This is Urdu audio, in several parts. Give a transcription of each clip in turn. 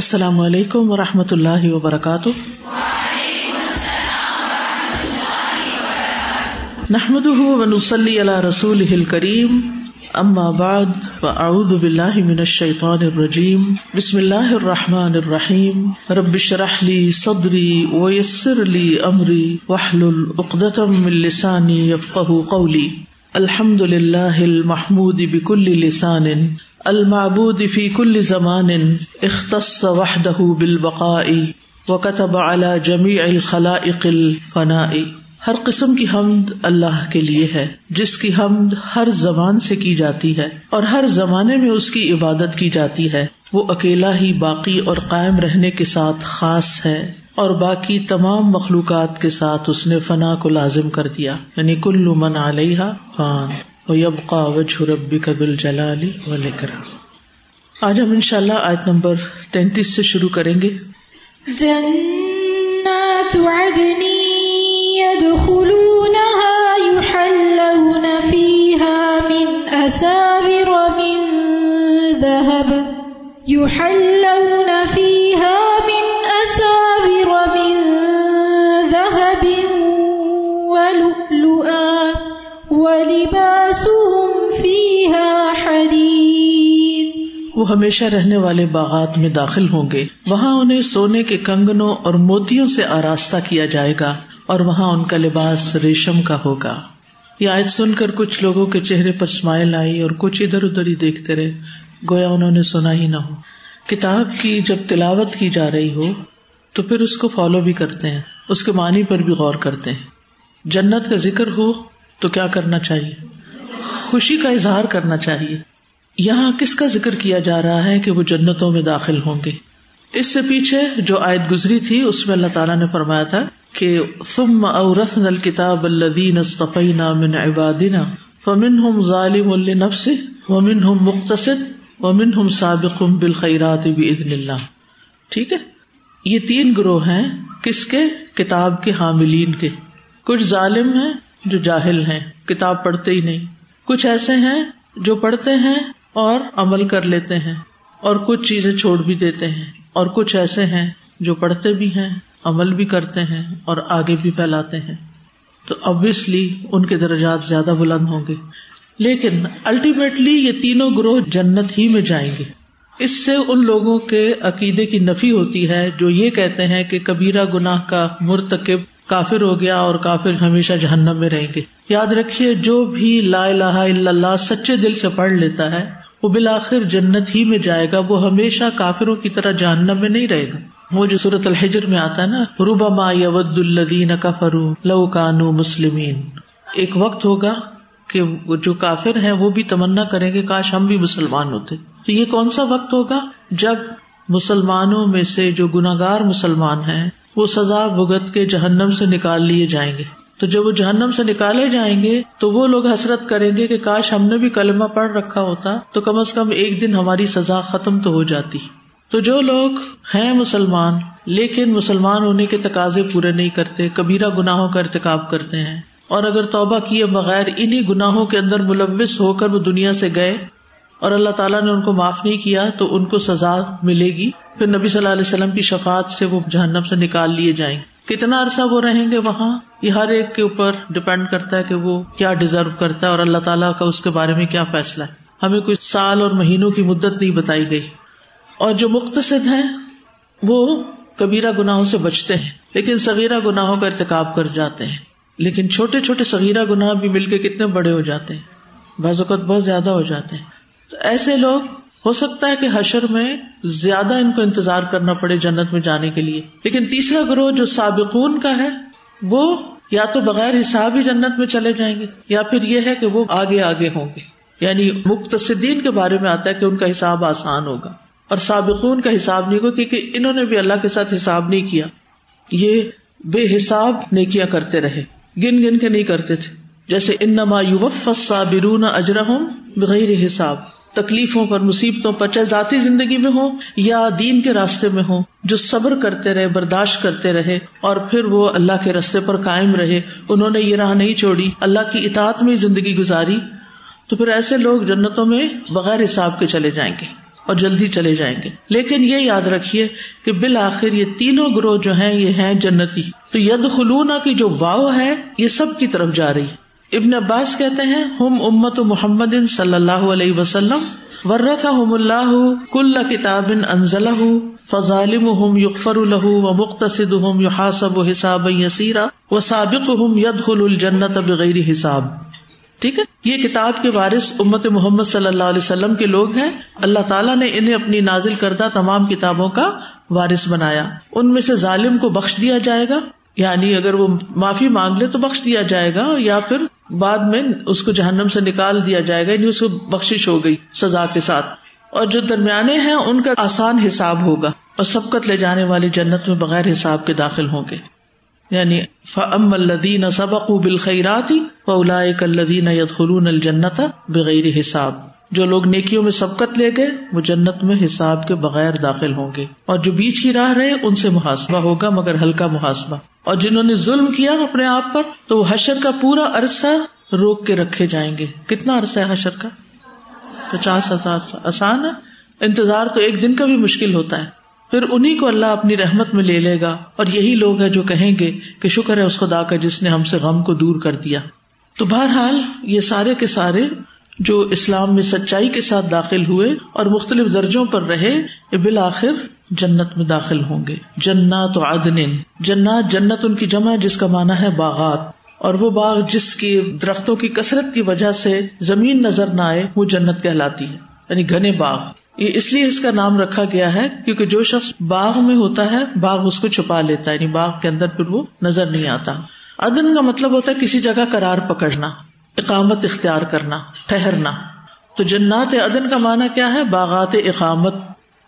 السلام علیکم و رحمۃ اللہ وبرکاتہ۔ نحمد ونسلی علی رسول کریم اما بعد، فاعوذ باللہ من الشیطان الرجیم، بسم اللہ الرحمٰن الرحیم ربش رحلی صدری ویسر علی عمری وحل العقدم السانی یفقہ قولی۔ الحمد للہ المحمود بکل لسان۔ المعبود فی کل زمان اختص وحدہ بالبقاء وكتب على جميع الخلائق الفناء۔ ہر قسم کی حمد اللہ کے لیے ہے، جس کی حمد ہر زبان سے کی جاتی ہے اور ہر زمانے میں اس کی عبادت کی جاتی ہے۔ وہ اکیلا ہی باقی اور قائم رہنے کے ساتھ خاص ہے اور باقی تمام مخلوقات کے ساتھ اس نے فنا کو لازم کر دیا یعنی کل من علیہ فان۔ یبقا وجہ ربی قبل جلالی ولیکر آج ہم ان شاء اللہ آیت نمبر تینتیس سے شروع کریں گے۔ جنات عدن يدخلونها، يحلون فيها من أسابر من ذهب، يحلون وہ ہمیشہ رہنے والے باغات میں داخل ہوں گے۔ وہاں انہیں سونے کے کنگنوں اور موتیوں سے آراستہ کیا جائے گا اور وہاں ان کا لباس ریشم کا ہوگا۔ یہ آیت سن کر کچھ لوگوں کے چہرے پر اسمائل آئی اور کچھ ادھر ادھر ہی دیکھتے رہے گویا انہوں نے سنا ہی نہ ہو۔ کتاب کی جب تلاوت کی جا رہی ہو تو پھر اس کو فالو بھی کرتے ہیں، اس کے معنی پر بھی غور کرتے ہیں۔ جنت کا ذکر ہو تو کیا کرنا چاہیے؟ خوشی کا اظہار کرنا چاہیے۔ یہاں کس کا ذکر کیا جا رہا ہے کہ وہ جنتوں میں داخل ہوں گے؟ اس سے پیچھے جو آیت گزری تھی، اس میں اللہ تعالیٰ نے فرمایا تھا کہ ثم اورثنا الكتاب الذين اصطفينا من عبادنا فمنهم ظالم لنفسه ومنهم مقتصد ومنهم سابق بالخيرات باذن الله۔ ٹھیک ہے؟ یہ تین گروہ ہیں کس کے؟ کتاب کے حاملین کے۔ کچھ ظالم ہیں جو جاہل ہیں، کتاب پڑھتے ہی نہیں۔ کچھ ایسے ہیں جو پڑھتے ہیں اور عمل کر لیتے ہیں اور کچھ چیزیں چھوڑ بھی دیتے ہیں اور کچھ ایسے ہیں جو پڑھتے بھی ہیں، عمل بھی کرتے ہیں اور آگے بھی پھیلاتے ہیں۔ تو ابویسلی ان کے درجات زیادہ بلند ہوں گے۔ لیکن الٹیمیٹلی یہ تینوں گروہ جنت ہی میں جائیں گے۔ اس سے ان لوگوں کے عقیدے کی نفی ہوتی ہے جو یہ کہتے ہیں کہ کبیرہ گناہ کا مرتکب کافر ہو گیا اور کافر ہمیشہ جہنم میں رہیں گے۔ یاد رکھیے جو بھی لا الہ الا اللہ سچے دل سے پڑھ لیتا ہے وہ بالآخر جنت ہی میں جائے گا، وہ ہمیشہ کافروں کی طرح جہنم میں نہیں رہے گا۔ وہ جو صورت الحجر میں آتا ہے نا روبا ما ید الدین کفرو لو کانو مسلمین۔ ایک وقت ہوگا کہ جو کافر ہیں، وہ بھی تمنا کریں گے، کاش ہم بھی مسلمان ہوتے۔ تو یہ کون سا وقت ہوگا؟ جب مسلمانوں میں سے جو گناگار مسلمان ہیں، وہ سزا بھگت کے جہنم سے نکال لیے جائیں گے۔ تو جب وہ جہنم سے نکالے جائیں گے تو وہ لوگ حسرت کریں گے کہ کاش ہم نے بھی کلمہ پڑھ رکھا ہوتا تو کم از کم ایک دن ہماری سزا ختم تو ہو جاتی۔ تو جو لوگ ہیں مسلمان، لیکن مسلمان ہونے کے تقاضے پورے نہیں کرتے، کبیرہ گناہوں کا ارتقاب کرتے ہیں۔ اور اگر توبہ کیے بغیر انہیں گناہوں کے اندر ملوث ہو کر وہ دنیا سے گئے اور اللہ تعالیٰ نے ان کو معاف نہیں کیا تو ان کو سزا ملے گی۔ پھر نبی صلی اللہ علیہ وسلم کی شفات سے وہ جہنم سے نکال لیے جائیں۔ گے کتنا عرصہ وہ رہیں گے وہاں؟ یہ ہر ایک کے اوپر ڈپینڈ کرتا ہے کہ وہ کیا ڈیزرو کرتا ہے اور اللہ تعالیٰ کا اس کے بارے میں کیا فیصلہ ہے۔ ہمیں کچھ سال اور مہینوں کی مدت نہیں بتائی گئی۔ اور جو مختصد ہیں، وہ کبیرہ گناہوں سے بچتے ہیں، لیکن سغیرہ گناہوں کا ارتقاب کر جاتے ہیں۔ لیکن چھوٹے چھوٹے سغیرہ گناہ بھی مل کے کتنے بڑے ہو جاتے ہیں۔ بعض اوقات بہت زیادہ ہو جاتے ہیں۔ تو ایسے لوگ ہو سکتا ہے کہ حشر میں زیادہ ان کو انتظار کرنا پڑے جنت میں جانے کے لیے۔ لیکن تیسرا گروہ جو سابقون کا ہے، وہ یا تو بغیر حساب ہی جنت میں چلے جائیں گے، یا پھر یہ ہے کہ وہ آگے آگے ہوں گے۔ یعنی مختصدین کے بارے میں آتا ہے کہ ان کا حساب آسان ہوگا۔ اور سابقون کا حساب نہیں ہوگا، کیونکہ انہوں نے بھی اللہ کے ساتھ حساب نہیں کیا۔ یہ بے حساب نیکیاں کرتے رہے، گن گن کے نہیں کرتے تھے۔ جیسے انما یوف صابرون اجرہم بغیر حساب۔ تکلیفوں پر، مصیبتوں پر، چاہے ذاتی زندگی میں ہو یا دین کے راستے میں ہو، جو صبر کرتے رہے، برداشت کرتے رہے اور پھر وہ اللہ کے راستے پر قائم رہے، انہوں نے یہ راہ نہیں چھوڑی، اللہ کی اطاعت میں زندگی گزاری، تو پھر ایسے لوگ جنتوں میں بغیر حساب کے چلے جائیں گے اور جلدی چلے جائیں گے۔ لیکن یہ یاد رکھیے کہ بالآخر یہ تینوں گروہ جو ہیں، یہ ہیں جنتی۔ تو ید خلونا کی جو واؤ ہے، یہ سب کی طرف جا رہی۔ ابن عباس کہتے ہیں، ہم امت محمد صلی اللہ علیہ وسلم ورث اللہ کل کتاب انزل فضالم ہم یقفر الح و مختصد ہم یو حاصب و حساب یسیرا و سابق ہم ید الجنت بغیر حساب. ٹھیک ہے؟ یہ کتاب کے وارث امت محمد صلی اللہ علیہ وسلم کے لوگ ہیں۔ اللہ تعالیٰ نے انہیں اپنی نازل کردہ تمام کتابوں کا وارث بنایا۔ ان میں سے ظالم کو بخش دیا جائے گا یعنی اگر وہ معافی مانگ لے تو بخش دیا جائے گا، یا پھر بعد میں اس کو جہنم سے نکال دیا جائے گا یعنی اس کو بخش ہو گئی سزا کے ساتھ۔ اور جو درمیانے ہیں، ان کا آسان حساب ہوگا۔ اور سبقت لے جانے والی جنت میں بغیر حساب کے داخل ہوں گے۔ یعنی فم الدین سبق بالخیراتی فلا الدین یدخلون الجنت بغیر حساب۔ جو لوگ نیکیوں میں سبقت لے گئے، وہ جنت میں حساب کے بغیر داخل ہوں گے۔ اور جو بیچ کی راہ رہے، ان سے محاسبہ ہوگا، مگر ہلکا محاسبہ۔ اور جنہوں نے ظلم کیا اپنے آپ پر، تو وہ حشر کا پورا عرصہ روک کے رکھے جائیں گے۔ کتنا عرصہ ہے حشر کا؟ پچاس ہزار آسان ہے۔ انتظار تو ایک دن کا بھی مشکل ہوتا ہے۔ پھر انہیں کو اللہ اپنی رحمت میں لے لے گا۔ اور یہی لوگ ہیں جو کہیں گے کہ شکر ہے اس خدا کا جس نے ہم سے غم کو دور کر دیا۔ تو بہرحال یہ سارے کے سارے جو اسلام میں سچائی کے ساتھ داخل ہوئے اور مختلف درجوں پر رہے بالآخر جنت میں داخل ہوں گے۔ جنات و عدن، جنات جنت ان کی جمع ہے جس کا مانا ہے باغات۔ اور وہ باغ جس کی درختوں کی کثرت کی وجہ سے زمین نظر نہ آئے، وہ جنت کہلاتی ہے۔ یعنی گھنے باغ۔ یہ اس لیے اس کا نام رکھا گیا ہے کیونکہ جو شخص باغ میں ہوتا ہے، باغ اس کو چھپا لیتا ہے یعنی باغ کے اندر پھر وہ نظر نہیں آتا۔ ادن کا مطلب ہوتا ہے کسی جگہ کرار پکڑنا، اقامت اختیار کرنا ٹہرنا تو جنات عدن کا مانا کیا ہے؟ باغات اقامت۔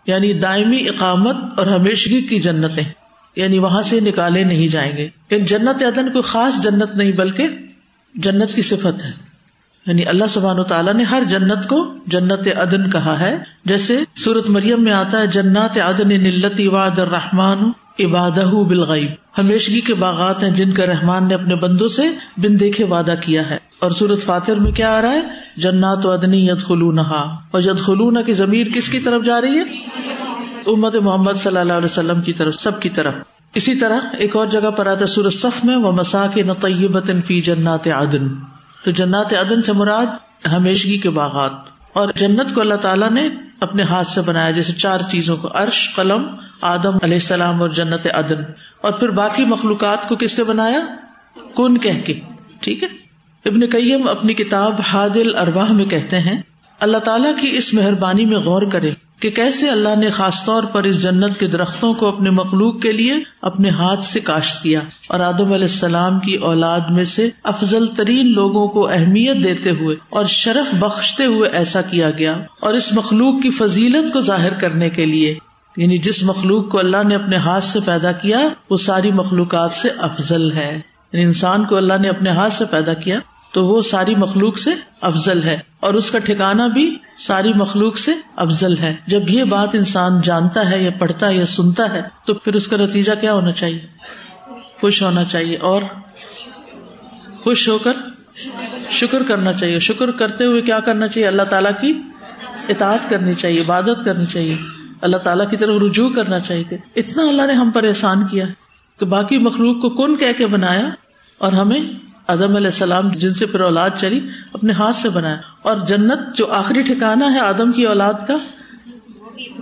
یعنی دائمی اقامت اور ہمیشگی کی جنتیں یعنی وہاں سے نکالے نہیں جائیں گے۔ جنت عدن کوئی خاص جنت نہیں، بلکہ جنت کی صفت ہے۔ یعنی اللہ سبحان و تعالیٰ نے ہر جنت کو جنت عدن کہا ہے۔ جیسے سورت مریم میں آتا ہے جنت عدن نلتی واد الرحمان عبادہ بالغیب، ہمیشگی کے باغات ہیں جن کا رحمان نے اپنے بندوں سے بن دیکھے وعدہ کیا ہے۔ اور سورت فاتر میں کیا آ رہا ہے؟ جنات و ادنی ید خلون اور ید خلون کی ضمیر کس کی طرف جا رہی ہے؟ امت محمد صلی اللہ علیہ وسلم کی طرف، سب کی طرف۔ اسی طرح ایک اور جگہ پر آتا ہے سورت صف میں وہ مساق نطیبت فی جنات عدن۔ تو جنات عدن سے مراد ہمیشگی کے باغات۔ اور جنت کو اللہ تعالیٰ نے اپنے ہاتھ سے بنایا، جیسے چار چیزوں کو، عرش، قلم، آدم علیہ السلام اور جنت عدن۔ اور پھر باقی مخلوقات کو کس سے بنایا؟ کن کہ ٹھیک ہے؟ ابن کئیم اپنی کتاب حادل ارباہ میں کہتے ہیں، اللہ تعالیٰ کی اس مہربانی میں غور کرے کہ کیسے اللہ نے خاص طور پر اس جنت کے درختوں کو اپنے مخلوق کے لیے اپنے ہاتھ سے کاشت کیا اور آدم علیہ السلام کی اولاد میں سے افضل ترین لوگوں کو اہمیت دیتے ہوئے اور شرف بخشتے ہوئے ایسا کیا گیا اور اس مخلوق کی فضیلت کو ظاہر کرنے کے لیے۔ یعنی جس مخلوق کو اللہ نے اپنے ہاتھ سے پیدا کیا، وہ ساری مخلوقات سے افضل ہے۔ یعنی انسان کو اللہ نے اپنے ہاتھ سے پیدا کیا۔ تو وہ ساری مخلوق سے افضل ہے اور اس کا ٹھکانا بھی ساری مخلوق سے افضل ہے۔ جب یہ بات انسان جانتا ہے یا پڑھتا ہے یا سنتا ہے، تو پھر اس کا نتیجہ کیا ہونا چاہیے؟ خوش ہونا چاہیے اور خوش ہو کر شکر کرنا چاہیے۔ شکر کرتے ہوئے کیا کرنا چاہیے؟ اللہ تعالیٰ کی اطاعت کرنی چاہیے، عبادت کرنی چاہیے۔ اللہ تعالیٰ کی طرف رجوع کرنا چاہیے اتنا اللہ نے ہم پر احسان کیا کہ باقی مخلوق کو کن کہہ کے بنایا اور ہمیں آدم علیہ السلام جن سے پھر اولاد چلی، اپنے ہاتھ سے بنایا۔ اور جنت جو آخری ٹھکانا ہے آدم کی اولاد کا،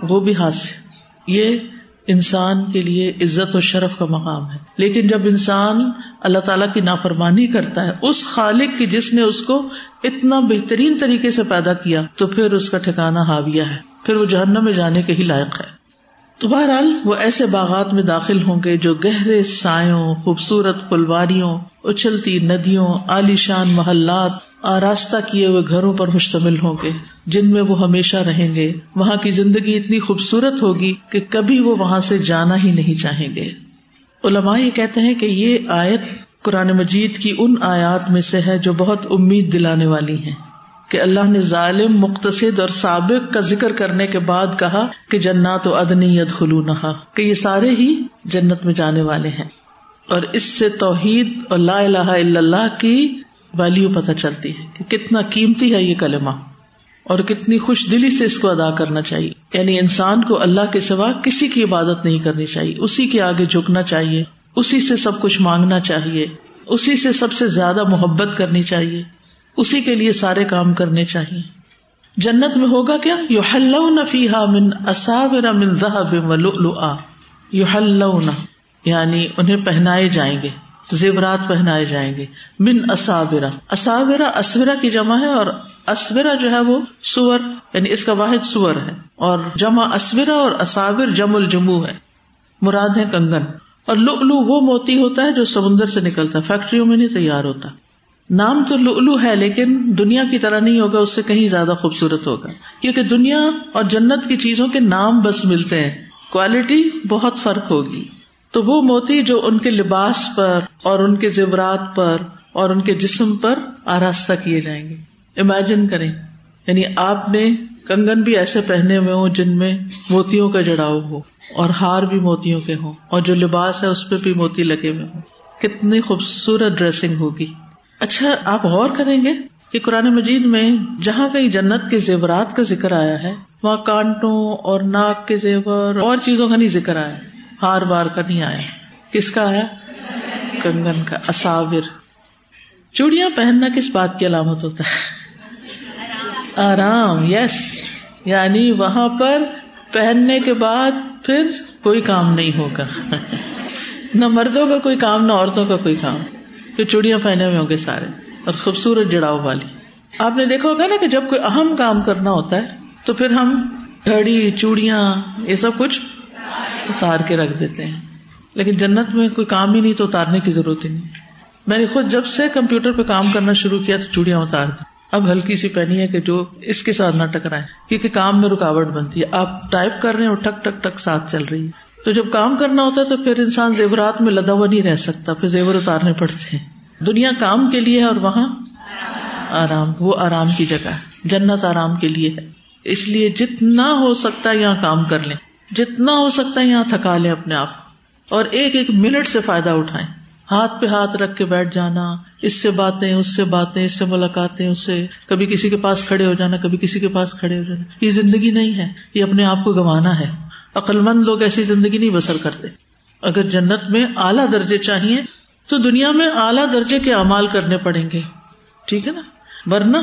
وہ بھی ہاتھ سے۔ یہ انسان کے لیے عزت و شرف کا مقام ہے۔ لیکن جب انسان اللہ تعالیٰ کی نافرمانی کرتا ہے، اس خالق کی جس نے اس کو اتنا بہترین طریقے سے پیدا کیا، تو پھر اس کا ٹھکانا حاویہ ہے۔ پھر وہ جہنم میں جانے کے ہی لائق ہے۔ تو بہرحال وہ ایسے باغات میں داخل ہوں گے جو گہرے سایوں، خوبصورت پلواریوں، اچھلتی ندیوں، عالیشان محلات، آراستہ کیے ہوئے گھروں پر مشتمل ہوں گے، جن میں وہ ہمیشہ رہیں گے۔ وہاں کی زندگی اتنی خوبصورت ہوگی کہ کبھی وہ وہاں سے جانا ہی نہیں چاہیں گے۔ علماء یہ کہتے ہیں کہ یہ آیت قرآن مجید کی ان آیات میں سے ہے جو بہت امید دلانے والی ہیں۔ کہ اللہ نے ظالم مختصد اور سابق کا ذکر کرنے کے بعد کہا کہ جنات و ادنی ید خلو نہا کہ یہ سارے ہی جنت میں جانے والے ہیں۔ اور اس سے توحید اور لا الہ الا اللہ کی ویلو پتہ چلتی ہے کہ کتنا قیمتی ہے یہ کلمہ۔ اور کتنی خوش دلی سے اس کو ادا کرنا چاہیے۔ یعنی انسان کو اللہ کے سوا کسی کی عبادت نہیں کرنی چاہیے۔ اسی کے آگے جھکنا چاہیے۔ اسی سے سب کچھ مانگنا چاہیے۔ اسی سے سب سے زیادہ محبت کرنی چاہیے۔ اسی کے لیے سارے کام کرنے چاہیے۔ جنت میں ہوگا کیا؟ یو حل نفی من اصابر من یو حل یعنی انہیں پہنائے جائیں گے، زیورات پہنائے جائیں گے۔ من اصابرا اصابرا اسورا کی جمع ہے اور اسورا جو ہے وہ سور یعنی اس کا واحد سور ہے۔ اور جمع اسورا اور اصابر جم الجمو ہے۔ مراد ہے کنگن۔ اور لو وہ موتی ہوتا ہے جو سمندر سے نکلتا ہے، فیکٹریوں میں نہیں تیار ہوتا۔ نام تو لو ہے لیکن دنیا کی طرح نہیں ہوگا، اس سے کہیں زیادہ خوبصورت ہوگا۔ کیونکہ دنیا اور جنت کی چیزوں کے نام بس ملتے ہیں۔ کوالٹی بہت فرق ہوگی۔ تو وہ موتی جو ان کے لباس پر اور ان کے زیورات پر اور ان کے جسم پر آراستہ کیے جائیں گے۔ امیجن کریں۔ یعنی آپ نے کنگن بھی ایسے پہنے ہوئے ہوں جن میں موتیوں کا جڑاؤ ہو اور ہار بھی موتیوں کے ہوں اور جو لباس ہے اس پہ بھی موتی لگے ہوئے ہوں۔ کتنی خوبصورت ڈریسنگ ہوگی۔ اچھا آپ غور کریں گے کہ قرآن مجید میں جہاں کہیں جنت کے زیورات کا ذکر آیا ہے، وہاں کانٹوں اور ناک کے زیور اور چیزوں کا نہیں ذکر آیا۔ ہار بار کا نہیں آیا۔ کس کا آیا؟ کنگن کا اصاور چوڑیاں پہننا کس بات کی علامت ہوتا ہے؟ آرام یس یعنی وہاں پر پہننے کے بعد پھر کوئی کام نہیں ہوگا۔ نہ مردوں کا کوئی کام، نہ عورتوں کا کوئی کام۔ پھر چوڑیاں پہنے ہوئے ہوں گے سارے اور خوبصورت جڑاؤ والی۔ آپ نے دیکھا ہوگا نا کہ جب کوئی اہم کام کرنا ہوتا ہے، تو پھر ہم گھڑی چوڑیاں، یہ سب کچھ اتار کے رکھ دیتے ہیں۔ لیکن جنت میں کوئی کام ہی نہیں تو اتارنے کی ضرورت ہی نہیں۔ میں نے خود جب سے کمپیوٹر پہ کام کرنا شروع کیا تو چوڑیاں اتار دی۔ اب ہلکی سی پہنی ہے کہ جو اس کے ساتھ نہ ٹکرائے کیونکہ کام میں رکاوٹ بنتی ہے۔ آپ ٹائپ کر رہے ہیں اور ٹک ٹک ٹک ساتھ چل رہی ہے۔ تو جب کام کرنا ہوتا ہے تو پھر انسان زیورات میں لدا ہوا نہیں رہ سکتا، پھر زیور اتارنے پڑتے ہیں۔ دنیا کام کے لیے ہے اور وہاں آرام، وہ آرام کی جگہ ہے۔ جنت آرام کے لیے ہے۔ اس لیے جتنا ہو سکتا ہے یہاں کام کر لیں۔ جتنا ہو سکتا ہے یہاں تھکا لیں اپنے آپ۔ اور ایک ایک منٹ سے فائدہ اٹھائیں۔ ہاتھ پہ ہاتھ رکھ کے بیٹھ جانا، اس سے باتیں، اس سے باتیں، اس سے ملاقاتیں، اس سے کبھی کسی کے پاس کھڑے ہو جانا، کبھی کسی کے پاس کھڑے ہو جانا۔ یہ زندگی نہیں ہے، یہ اپنے آپ کو گنوانا ہے۔ عقل مند لوگ ایسی زندگی نہیں بسر کرتے۔ اگر جنت میں اعلیٰ درجے چاہیے، تو دنیا میں اعلیٰ درجے کے اعمال کرنے پڑیں گے۔ ٹھیک ہے نا؟ ورنہ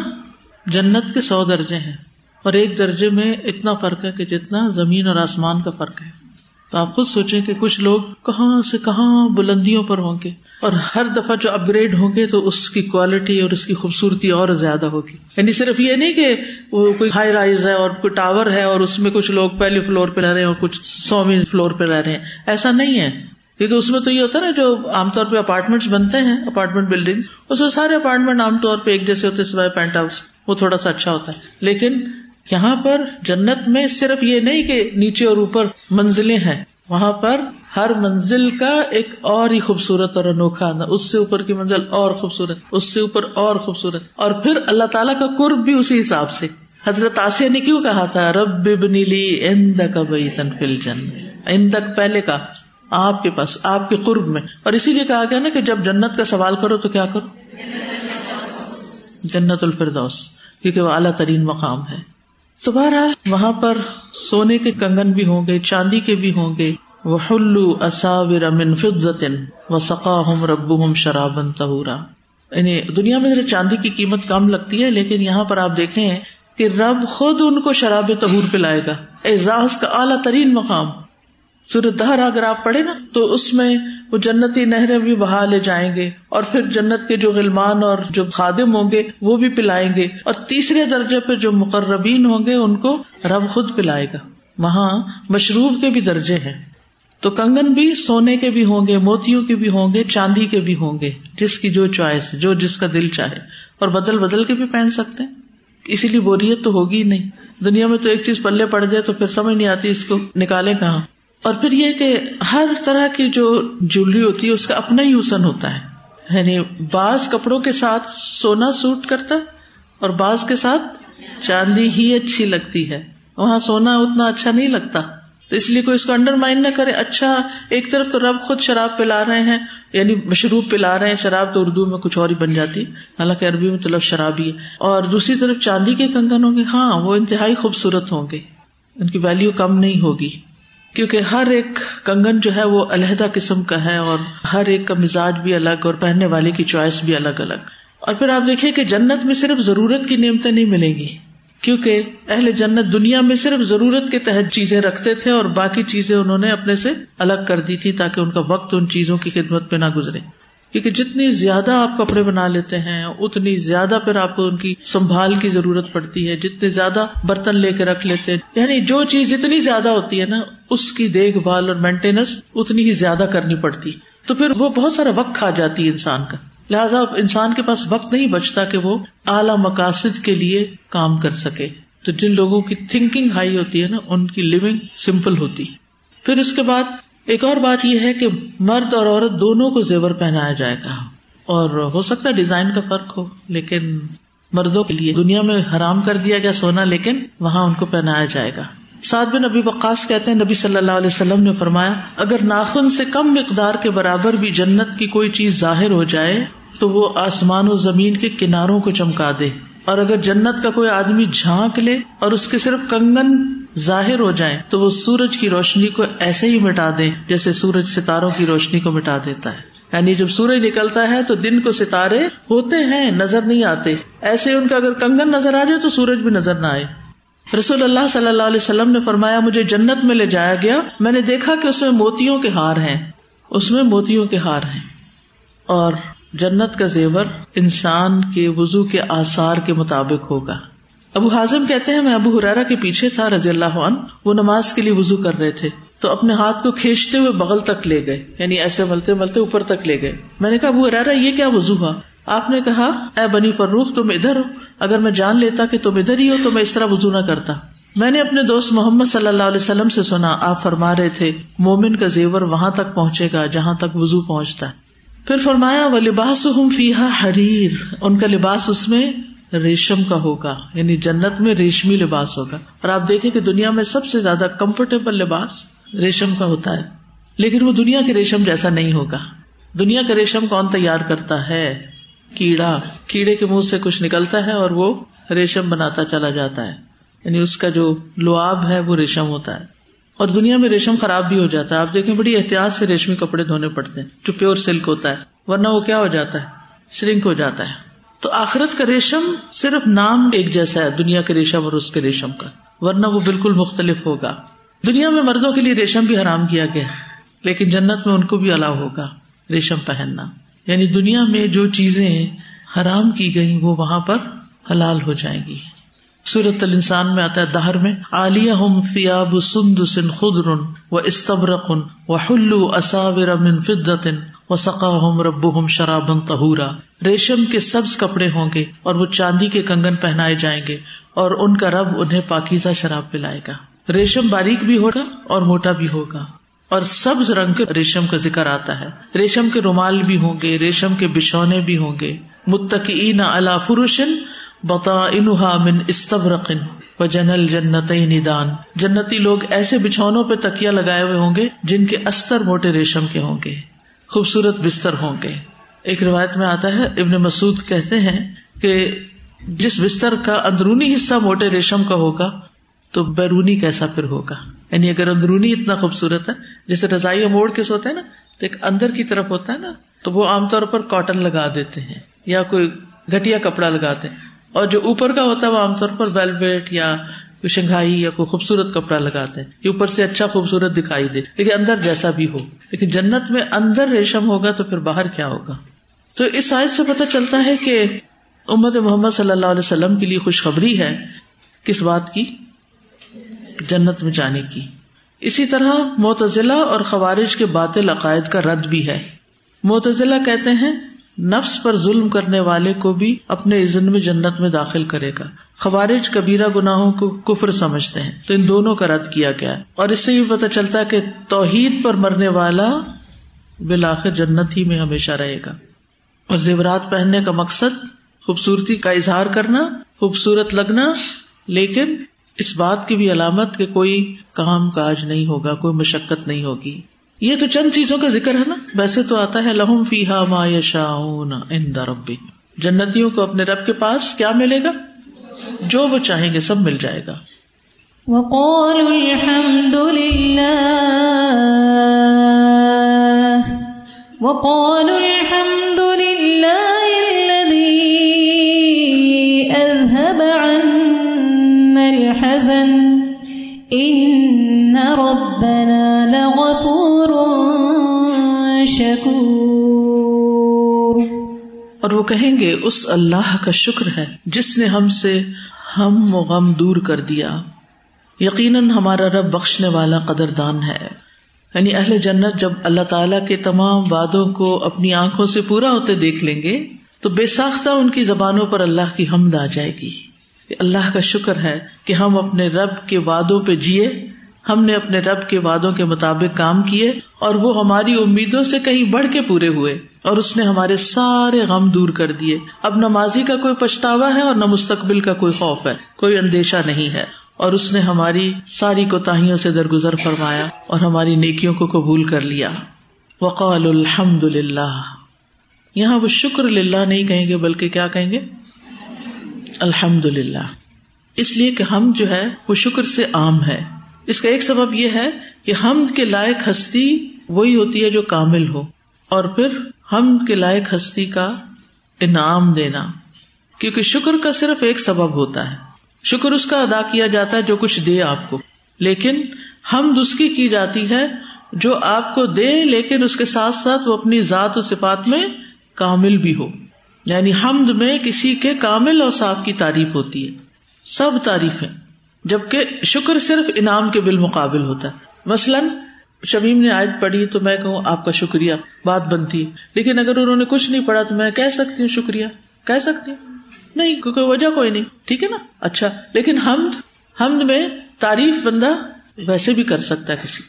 جنت کے سو درجے ہیں اور ایک درجے میں اتنا فرق ہے کہ جتنا زمین اور آسمان کا فرق ہے۔ تو آپ خود سوچیں کہ کچھ لوگ کہاں سے کہاں بلندیوں پر ہوں گے اور ہر دفعہ جو اپ گریڈ ہوں گے تو اس کی کوالٹی اور اس کی خوبصورتی اور زیادہ ہوگی۔ یعنی صرف یہ نہیں کہ وہ کوئی ہائی رائز ہے اور کوئی ٹاور ہے اور اس میں کچھ لوگ پہلے فلور پہ رہ رہے ہیں اور کچھ سوویں فلور پہ رہ رہے ہیں۔ ایسا نہیں ہے۔ کیونکہ اس میں تو یہ ہوتا ہے نا جو عام طور پہ اپارٹمنٹ بنتے ہیں اپارٹمنٹ بلڈنگ اس میں سارے اپارٹمنٹ عام طور پہ ایک جیسے ہوتے سوائے پینٹ ہاؤس وہ تھوڑا سا اچھا ہوتا ہے۔ لیکن یہاں پر جنت میں صرف یہ نہیں کہ نیچے اور اوپر منزلیں ہیں، وہاں پر ہر منزل کا ایک اور ہی خوبصورت اور انوکھا اس سے اوپر کی منزل اور خوبصورت، اس سے اوپر اور خوبصورت، اور پھر اللہ تعالیٰ کا قرب بھی اسی حساب سے۔ حضرت آسیہ نے کیوں کہا تھا؟ رب نیلی اند کا بئی تنفل جن اندک پہلے کا آپ کے پاس، آپ کے قرب میں۔ اور اسی لیے کہا گیا نا کہ جب جنت کا سوال کرو تو کیا کرو؟ جنت الفردوس، کیونکہ وہ اعلیٰ ترین مقام ہے۔ تو بہرحال وہاں پر سونے کے کنگن بھی ہوں گے، چاندی کے بھی ہوں گے۔ وہ حلو اصاور امن فضن و سقا ہم ربو ہم شرابن تہورا یعنی دنیا میں چاندی کی قیمت کم لگتی ہے، لیکن یہاں پر آپ دیکھیں کہ رب خود ان کو شراب تہور پلائے گا۔ اعزاز کا اعلیٰ ترین مقام۔ سورت دہر اگر آپ پڑھے نا، تو اس میں وہ جنتی نہریں بھی بہا لے جائیں گے اور پھر جنت کے جو غلمان اور جو خادم ہوں گے، وہ بھی پلائیں گے۔ اور تیسرے درجے پہ جو مقربین ہوں گے، ان کو رب خود پلائے گا۔ وہاں مشروب کے بھی درجے ہیں۔ تو کنگن بھی سونے کے بھی ہوں گے، موتیوں کے بھی ہوں گے، چاندی کے بھی ہوں گے۔ جس کی جو چوائس، جو جس کا دل چاہے۔ اور بدل بدل کے بھی پہن سکتے ہیں۔ اسی لیے بوریت تو ہوگی ہی نہیں۔ دنیا میں تو ایک چیز پلے پڑ جائے تو پھر سمجھ نہیں آتی اس کو نکالے کہاں۔ اور پھر یہ کہ ہر طرح کی جو جولری ہوتی ہے، اس کا اپنا ہی حسن ہوتا ہے۔ یعنی بعض کپڑوں کے ساتھ سونا سوٹ کرتا اور بعض کے ساتھ چاندی ہی اچھی لگتی ہے۔ وہاں سونا اتنا اچھا نہیں لگتا۔ تو اس لیے کوئی اس کو انڈر مائنڈ نہ کرے۔ اچھا ایک طرف تو رب خود شراب پلا رہے ہیں یعنی مشروب پلا رہے ہیں، شراب تو اردو میں کچھ اور ہی بن جاتی۔ حالانکہ عربی میں تو لفظ شرابی ہے۔ اور دوسری طرف چاندی کے کنگن ہوں گے۔ ہاں وہ انتہائی خوبصورت ہوں گے۔ ان کی ویلو کم نہیں ہوگی۔ کیونکہ ہر ایک کنگن جو ہے وہ علیحدہ قسم کا ہے اور ہر ایک کا مزاج بھی الگ اور پہننے والے کی چوائس بھی الگ الگ۔ اور پھر آپ دیکھیے کہ جنت میں صرف ضرورت کی نعمتیں نہیں ملیں گی، کیونکہ اہل جنت دنیا میں صرف ضرورت کے تحت چیزیں رکھتے تھے اور باقی چیزیں انہوں نے اپنے سے الگ کر دی تھی تاکہ ان کا وقت ان چیزوں کی خدمت پہ نہ گزرے۔ کیونکہ جتنی زیادہ آپ کپڑے بنا لیتے ہیں، اتنی زیادہ پھر آپ کو ان کی سنبھال کی ضرورت پڑتی ہے جتنے زیادہ برتن لے کے رکھ لیتے ہیں۔ یعنی جو چیز جتنی زیادہ ہوتی ہے نا، اس کی دیکھ بھال اور مینٹیننس اتنی ہی زیادہ کرنی پڑتی۔ تو پھر وہ بہت سارا وقت کھا جاتی ہے انسان کا۔ لہٰذا انسان کے پاس وقت نہیں بچتا کہ وہ اعلی مقاصد کے لیے کام کر سکے۔ تو جن لوگوں کی تھنکنگ ہائی ہوتی ہے نا، ان کی لونگ سمپل ہوتی۔ پھر اس کے بعد ایک اور بات یہ ہے کہ مرد اور عورت دونوں کو زیور پہنایا جائے گا اور ہو سکتا ہے ڈیزائن کا فرق ہو، لیکن مردوں کے لیے دنیا میں حرام کر دیا گیا سونا، لیکن وہاں ان کو پہنایا جائے گا۔ سعد بن نبی وقاص کہتے ہیں، نبی صلی اللہ علیہ وسلم نے فرمایا، اگر ناخن سے کم مقدار کے برابر بھی جنت کی کوئی چیز ظاہر ہو جائے، تو وہ آسمان و زمین کے کناروں کو چمکا دے۔ اور اگر جنت کا کوئی آدمی جھانک لے اور اس کے صرف کنگن ظاہر ہو جائے تو وہ سورج کی روشنی کو ایسے ہی مٹا دے جیسے سورج ستاروں کی روشنی کو مٹا دیتا ہے۔ یعنی جب سورج نکلتا ہے تو دن کو ستارے ہوتے ہیں، نظر نہیں آتے۔ ایسے ان کا اگر کنگن نظر آ جائے تو سورج بھی نظر نہ آئے۔ رسول اللہ صلی اللہ علیہ وسلم نے فرمایا، مجھے جنت میں لے جایا گیا۔ میں نے دیکھا کہ اس میں موتیوں کے ہار ہیں۔ اس میں موتیوں کے ہار ہیں۔ اور جنت کا زیور انسان کے وزو کے آسار کے مطابق ہوگا۔ ابو حاضم کہتے ہیں، میں ابو حرارا کے پیچھے تھا رضی اللہ عنہ، وہ نماز کے لیے وزو کر رہے تھے۔ تو اپنے ہاتھ کو کھینچتے ہوئے بغل تک لے گئے یعنی ایسے ملتے ملتے اوپر تک لے گئے۔ میں نے کہا، ابو حرارا یہ کیا وزو ہوا؟ آپ نے کہا، اے بنی فروخ تم ادھر ہو۔ اگر میں جان لیتا کہ تم ادھر ہی ہو، تو میں اس طرح وزو نہ کرتا۔ میں نے اپنے دوست محمد صلی اللہ علیہ وسلم سے سنا، آپ فرما رہے تھے، مومن کا زیور وہاں تک پہنچے گا جہاں تک وزو پہنچتا۔ ہے پھر فرمایا وہ لباس ہوں فیحا حریر ان کا لباس اس میں ریشم کا ہوگا یعنی جنت میں ریشمی لباس ہوگا۔ اور آپ دیکھیں کہ دنیا میں سب سے زیادہ کمفرٹیبل لباس ریشم کا ہوتا ہے۔ لیکن وہ دنیا کے ریشم جیسا نہیں ہوگا۔ دنیا کا ریشم کون تیار کرتا ہے؟ کیڑا۔ کیڑے کے منہ سے کچھ نکلتا ہے اور وہ ریشم بناتا چلا جاتا ہے۔ یعنی اس کا جو لواب ہے وہ ریشم ہوتا ہے۔ اور دنیا میں ریشم خراب بھی ہو جاتا ہے۔ آپ دیکھیں بڑی احتیاط سے ریشمی کپڑے دھونے پڑتے ہیں۔ جو پیور سلک ہوتا ہے، ورنہ وہ کیا ہو جاتا ہے؟ شرنک ہو جاتا ہے۔ تو آخرت کا ریشم صرف نام ایک جیسا ہے، دنیا کے ریشم اور اس کے ریشم کا۔ ورنہ وہ بالکل مختلف ہوگا۔ دنیا میں مردوں کے لیے ریشم بھی حرام کیا گیا لیکن جنت میں ان کو بھی الاؤ ہوگا، ریشم پہننا۔ یعنی دنیا میں جو چیزیں حرام کی گئی وہ وہاں پر حلال ہو جائیں گی۔ سورت الانسان میں آتا ہے دہر میں عالیہ ہم فیاب سند خدر و استبرقن و حلو اصاور من فدتن و سقا ہم رب ہم شرابن تہورا ریشم کے سبز کپڑے ہوں گے اور وہ چاندی کے کنگن پہنائے جائیں گے اور ان کا رب انہیں پاکیزہ شراب پلائے گا۔ ریشم باریک بھی ہوگا اور موٹا بھی ہوگا۔ اور سبز رنگ کے ریشم کا ذکر آتا ہے۔ ریشم کے رومال بھی ہوں گے، ریشم کے بچھونے بھی ہوں گے۔ متقین اللہ فروشن بتا انہا من استبرقن و جنل جنت ندان جنتی لوگ ایسے بچھونوں پہ تکیا لگائے ہوئے ہوں گے جن کے استر موٹے ریشم کے ہوں گے، خوبصورت بستر ہوں گے۔ ایک روایت میں آتا ہے، ابن مسعود کہتے ہیں کہ جس بستر کا اندرونی حصہ موٹے ریشم کا ہوگا تو بیرونی کیسا پھر ہوگا؟ یعنی اگر اندرونی اتنا خوبصورت ہے، جیسے رضائی موڑ کے سوتے ہیں نا، تو ایک اندر کی طرف ہوتا ہے نا، تو وہ عام طور پر کاٹن لگا دیتے ہیں یا کوئی گٹیا کپڑا لگاتے ہیں۔ اور جو اوپر کا ہوتا ہے وہ عام طور پر ویلویٹ یا کوئی شنگھائی یا کوئی خوبصورت کپڑا لگاتے ہیں۔ اوپر سے اچھا خوبصورت دکھائی دے۔ لیکن اندر جیسا بھی ہو۔ لیکن جنت میں اندر ریشم ہوگا تو پھر باہر کیا ہوگا؟ تو اس سائز سے پتہ چلتا ہے کہ امت محمد صلی اللہ علیہ وسلم کے لیے خوشخبری ہے کس بات کی؟ جنت میں جانے کی۔ اسی طرح متضلاع اور خوارج کے باطل عقائد کا رد بھی ہے۔ متضلاع کہتے ہیں نفس پر ظلم کرنے والے کو بھی اپنے عزن میں جنت میں داخل کرے گا۔ خوارج کبیرہ گناہوں کو کفر سمجھتے ہیں۔ تو ان دونوں کا رد کیا گیا۔ اور اس سے یہ پتا چلتا ہے کہ توحید پر مرنے والا بالآخر جنت ہی میں ہمیشہ رہے گا۔ اور زیورات پہننے کا مقصد خوبصورتی کا اظہار کرنا، خوبصورت لگنا، لیکن اس بات کی بھی علامت کہ کوئی کام کاج نہیں ہوگا، کوئی مشقت نہیں ہوگی۔ یہ تو چند چیزوں کا ذکر ہے نا؟ ویسے تو آتا ہے لہم فی ہا ما یشا ربی جنتیوں کو اپنے رب کے پاس کیا ملے گا؟ جو وہ چاہیں گے سب مل جائے گا۔ وقالوا الحمد لله وقالوا الحمد لله الذي أذهب عنا الحزن۔ إن ربنا لغفور شكور اور وہ کہیں گے، اس اللہ کا شکر ہے جس نے ہم سے ہم و غم دور کر دیا۔ یقیناً ہمارا رب بخشنے والا قدر دان ہے۔ یعنی اہل جنت جب اللہ تعالیٰ کے تمام وادوں کو اپنی آنکھوں سے پورا ہوتے دیکھ لیں گے، تو بے ساختہ ان کی زبانوں پر اللہ کی حمد آ جائے گی۔ اللہ کا شکر ہے کہ ہم اپنے رب کے وادوں پہ جیے۔ ہم نے اپنے رب کے وادوں کے مطابق کام کیے اور وہ ہماری امیدوں سے کہیں بڑھ کے پورے ہوئے اور اس نے ہمارے سارے غم دور کر دیے۔ اب نہ ماضی کا کوئی پچھتاوا ہے اور نہ مستقبل کا کوئی خوف ہے، کوئی اندیشہ نہیں ہے۔ اور اس نے ہماری ساری کوتاہیوں سے درگزر فرمایا اور ہماری نیکیوں کو قبول کر لیا۔ وقال الحمد للہ یہاں وہ شکر للہ نہیں کہیں گے بلکہ کیا کہیں گے؟ الحمد للہ اس لیے کہ ہم جو ہے وہ شکر سے عام ہے اس کا ایک سبب یہ ہے کہ حمد کے لائق ہستی وہی ہوتی ہے جو کامل ہو اور پھر حمد کے لائق ہستی کا انعام دینا کیونکہ شکر کا صرف ایک سبب ہوتا ہے شکر اس کا ادا کیا جاتا ہے جو کچھ دے آپ کو لیکن حمد اس کی کی جاتی ہے جو آپ کو دے لیکن اس کے ساتھ ساتھ وہ اپنی ذات و صفات میں کامل بھی ہو یعنی حمد میں کسی کے کامل اور صاف کی تعریف ہوتی ہے سب تعریفیں جبکہ شکر صرف انعام کے بالمقابل ہوتا ہے۔ مثلاً، شمیم نے آج پڑھی تو میں کہوں، آپ کا شکریہ، بات بنتی۔ ہے لیکن اگر انہوں نے کچھ نہیں پڑھا تو میں کہہ سکتی ہوں، شکریہ۔ کہہ سکتی ہوں؟ نہیں کیونکہ وجہ کوئی نہیں۔ ٹھیک ہے نا؟ اچھا لیکن حمد حمد میں تعریف بندہ ویسے بھی کر سکتا ہے کسی۔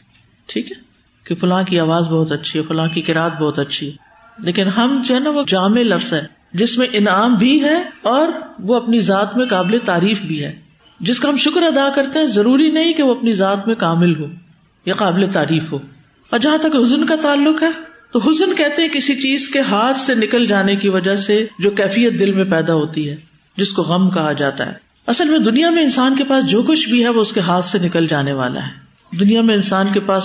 ٹھیک ہے؟ کہ فلاں کی آواز بہت اچھی ہے، فلاں کی کراط بہت اچھی ہے۔ لیکن ہم جو ہے نا، وہ جامع لفظ ہے، جس میں انعام بھی ہے اور وہ اپنی ذات میں قابل تعریف بھی ہے۔ جس کا ہم شکر ادا کرتے ہیں، ضروری نہیں کہ وہ اپنی ذات میں کامل ہو یا قابل تعریف ہو۔ اور جہاں تک حزن کا تعلق ہے، تو حزن کہتے ہیں کسی چیز کے ہاتھ سے نکل جانے کی وجہ سے جو کیفیت دل میں پیدا ہوتی ہے، جس کو غم کہا جاتا ہے۔ اصل میں دنیا میں انسان کے پاس جو کچھ بھی ہے، وہ اس کے ہاتھ سے نکل جانے والا ہے۔ دنیا میں انسان کے پاس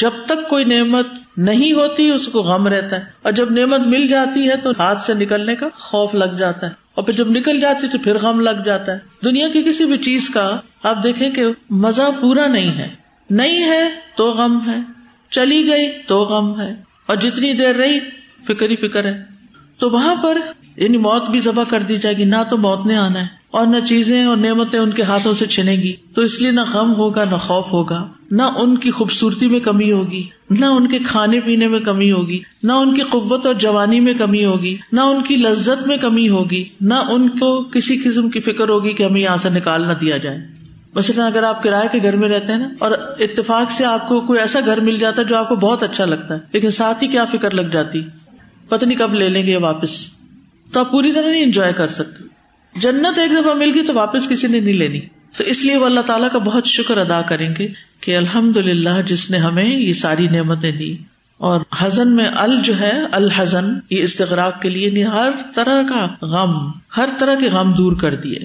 جب تک کوئی نعمت نہیں ہوتی، اس کو غم رہتا ہے۔ اور جب نعمت مل جاتی ہے، تو ہاتھ سے نکلنے کا خوف لگ جاتا ہے۔ اور پھر جب نکل جاتی تو پھر غم لگ جاتا ہے۔ دنیا کی کسی بھی چیز کا آپ دیکھیں کہ مزہ پورا نہیں ہے۔ نہیں ہے تو غم ہے۔ چلی گئی تو غم ہے۔ اور جتنی دیر رہی فکر ہی فکر ہے۔ تو وہاں پر یعنی موت بھی ذبح کر دی جائے گی۔ نہ تو موت نے آنا ہے۔ اور نہ چیزیں اور نعمتیں ان کے ہاتھوں سے چھنے گی۔ تو اس لیے نہ غم ہوگا، نہ خوف ہوگا۔ نہ ان کی خوبصورتی میں کمی ہوگی۔ نہ ان کے کھانے پینے میں کمی ہوگی۔ نہ ان کی قوت اور جوانی میں کمی ہوگی۔ نہ ان کی لذت میں کمی ہوگی۔ نہ ان کو کسی قسم کی فکر ہوگی کہ ہمیں یہاں سے نکال نہ دیا جائے۔ مثلاً اگر آپ کرائے کے گھر میں رہتے ہیں نا، اور اتفاق سے آپ کو کوئی ایسا گھر مل جاتا ہے جو آپ کو بہت اچھا لگتا ہے، لیکن ساتھ ہی کیا فکر لگ جاتی؟ پتہ نہیں کب لے لیں گے واپس۔ تو آپ پوری طرح نہیں انجوائے کر سکتے۔ جنت ایک دفعہ مل گئی تو واپس کسی نے نہیں لینی۔ تو اس لیے وہ اللہ تعالیٰ کا بہت شکر ادا کریں گے کہ الحمد للہ جس نے ہمیں یہ ساری نعمتیں دی۔ اور حزن میں ال جو ہے، الحزن، یہ استغراق کے لیے ہر طرح کا غم، ہر طرح کے غم دور کر دیے۔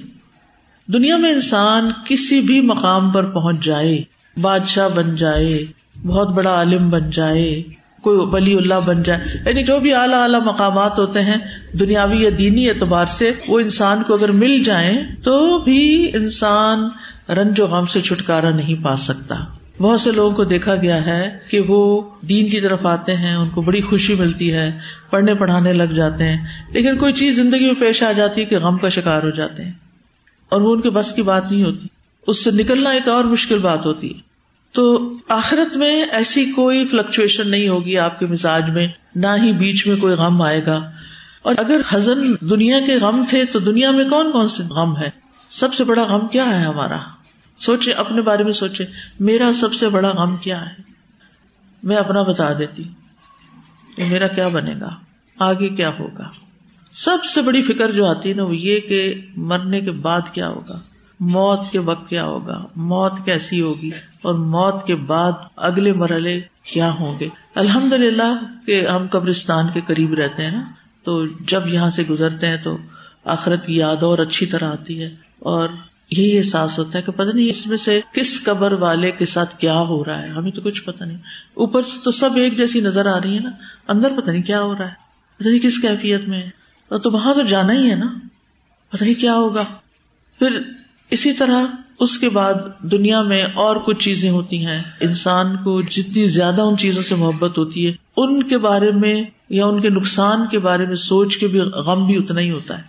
دنیا میں انسان کسی بھی مقام پر پہنچ جائے، بادشاہ بن جائے، بہت بڑا عالم بن جائے کوئی ولی اللہ بن جائے۔ یعنی جو بھی اعلیٰ اعلیٰ مقامات ہوتے ہیں، دنیاوی یا دینی اعتبار سے وہ انسان کو اگر مل جائیں تو بھی انسان رنج و غم سے چھٹکارا نہیں پا سکتا۔ بہت سے لوگوں کو دیکھا گیا ہے کہ وہ دین کی طرف آتے ہیں، ان کو بڑی خوشی ملتی ہے، پڑھنے پڑھانے لگ جاتے ہیں۔ لیکن کوئی چیز زندگی میں پیش آ جاتی ہے کہ غم کا شکار ہو جاتے ہیں۔ اور وہ ان کے بس کی بات نہیں ہوتی۔ اس سے نکلنا ایک اور مشکل بات ہوتی ہے۔ تو آخرت میں ایسی کوئی فلکچویشن نہیں ہوگی آپ کے مزاج میں، نہ ہی بیچ میں کوئی غم آئے گا۔ اور اگر ہزن دنیا کے غم تھے تو دنیا میں کون کون سے غم ہے سب سے بڑا غم کیا ہے ہمارا؟ سوچے اپنے بارے میں سوچے میرا سب سے بڑا غم کیا ہے؟ میں اپنا بتا دیتی۔ کہ میرا کیا بنے گا؟ آگے کیا ہوگا؟ سب سے بڑی فکر جو آتی ہے نا، وہ یہ کہ مرنے کے بعد کیا ہوگا؟ موت کے وقت کیا ہوگا؟ موت کیسی ہوگی؟ اور موت کے بعد اگلے مرحلے کیا ہوں گے؟ الحمد للہ کہ ہم قبرستان کے قریب رہتے ہیں نا، تو جب یہاں سے گزرتے ہیں تو آخرت کی یاد اور اچھی طرح آتی ہے اور یہی احساس ہوتا ہے کہ پتہ نہیں اس میں سے کس قبر والے کے ساتھ کیا ہو رہا ہے، ہمیں تو کچھ پتا نہیں۔ اوپر سے تو سب ایک جیسی نظر آ رہی ہے نا، اندر پتہ نہیں کیا ہو رہا ہے۔ پتہ نہیں کس کیفیت میں ہے۔ تو وہاں تو جانا ہی ہے نا۔ پتہ نہیں کیا ہوگا۔ پھر اسی طرح اس کے بعد دنیا میں اور کچھ چیزیں ہوتی ہیں۔ انسان کو جتنی زیادہ ان چیزوں سے محبت ہوتی ہے، ان کے بارے میں یا ان کے نقصان کے بارے میں سوچ کے بھی غم بھی اتنا ہی ہوتا ہے۔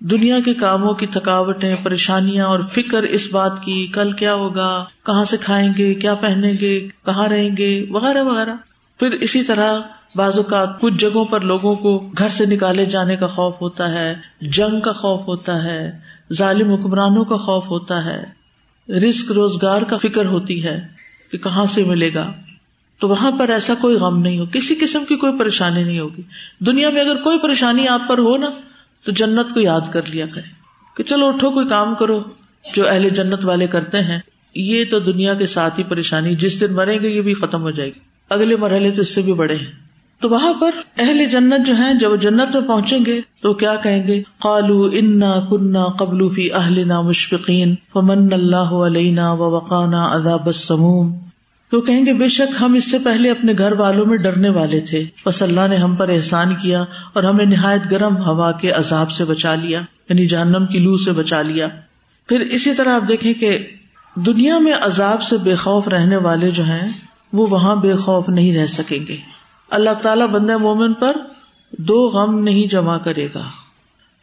دنیا کے کاموں کی تھکاوٹیں، پریشانیاں اور فکر اس بات کی، کل کیا ہوگا، کہاں سے کھائیں گے، کیا پہنیں گے، کہاں رہیں گے، وغیرہ وغیرہ۔ پھر اسی طرح بعض اوقات کچھ جگہوں پر لوگوں کو گھر سے نکالے جانے کا خوف ہوتا ہے، جنگ کا خوف ہوتا ہے، ظالم حکمرانوں کا خوف ہوتا ہے۔ رسک روزگار کا فکر ہوتی ہے کہ کہاں سے ملے گا۔ تو وہاں پر ایسا کوئی غم نہیں ہو، کسی قسم کی کوئی پریشانی نہیں ہوگی۔ دنیا میں اگر کوئی پریشانی آپ پر ہو نا، تو جنت کو یاد کر لیا کرے کہ چلو اٹھو، کوئی کام کرو۔ جو اہل جنت والے کرتے ہیں، یہ تو دنیا کے ساتھ ہی پریشانی، جس دن مریں گے، یہ بھی ختم ہو جائے گی۔ اگلے مرحلے تو اس سے بھی بڑے ہیں۔ تو وہاں پر اہل جنت جو ہیں، جب وہ جنت میں پہنچیں گے تو کیا کہیں گے؟ قالو انا کنہ قبل فی اہل نا مشفقین، فمن اللہ علینا و وقانا عذاب السموم۔ تو کہیں گے، بے شک ہم اس سے پہلے اپنے گھر والوں میں ڈرنے والے تھے۔ بس اللہ نے ہم پر احسان کیا اور ہمیں نہایت گرم ہوا کے عذاب سے بچا لیا یعنی جہنم کی لو سے بچا لیا۔ پھر اسی طرح آپ دیکھیں کہ دنیا میں عذاب سے بے خوف رہنے والے جو ہیں، وہ وہاں بے خوف نہیں رہ سکیں گے۔ اللہ تعالیٰ بند مومن پر دو غم نہیں جمع کرے گا،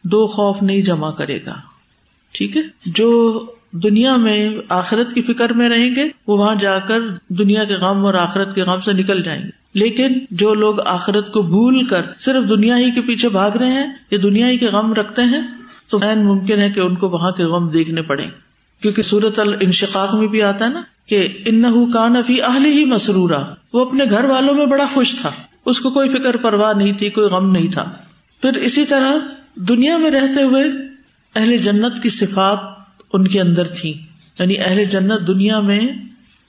دو خوف نہیں جمع کرے گا۔ ٹھیک ہے؟ جو دنیا میں آخرت کی فکر میں رہیں گے، وہ وہاں جا کر دنیا کے غم اور آخرت کے غم سے نکل جائیں گے۔ لیکن جو لوگ آخرت کو بھول کر صرف دنیا ہی کے پیچھے بھاگ رہے ہیں، یا دنیا ہی کے غم رکھتے ہیں، تو ممکن ہے کہ ان کو وہاں کے غم دیکھنے پڑے کیونکہ سورت الانشقاق میں بھی آتا ہے نا کہ ان کا نفی اہل ہی مسرورا، وہ اپنے گھر والوں میں بڑا خوش تھا۔ اس کو کوئی فکر پرواہ نہیں تھی، کوئی غم نہیں تھا۔ پھر اسی طرح دنیا میں رہتے ہوئے اہل جنت کی صفات ان کے اندر تھی یعنی اہل جنت دنیا میں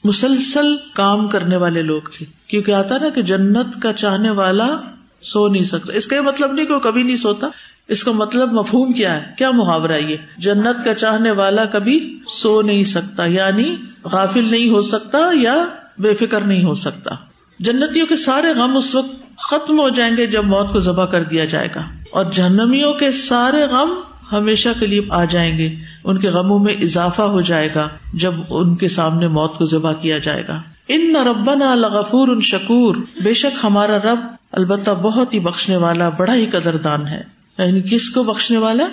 مسلسل کام کرنے والے لوگ تھے۔ کیونکہ آتا نا کہ جنت کا چاہنے والا سو نہیں سکتا۔ اس کا یہ مطلب نہیں کہ وہ کبھی نہیں سوتا۔ اس کا مطلب مفہوم کیا ہے؟ کیا محاورہ یہ؟ جنت کا چاہنے والا کبھی سو نہیں سکتا یعنی غافل نہیں ہو سکتا یا بے فکر نہیں ہو سکتا۔ جنتیوں کے سارے غم اس وقت ختم ہو جائیں گے جب موت کو ذبح کر دیا جائے گا۔ اور جہنمیوں کے سارے غم ہمیشہ کے لیے آ جائیں گے۔ ان کے غموں میں اضافہ ہو جائے گا جب ان کے سامنے موت کو ذبح کیا جائے گا۔ ان نہ ربنا لغفور ان شکور۔ بے شک ہمارا رب البتہ بہت ہی بخشنے والا، بڑا ہی قدر دان ہے۔ یعنی کس کو بخشنے والا؟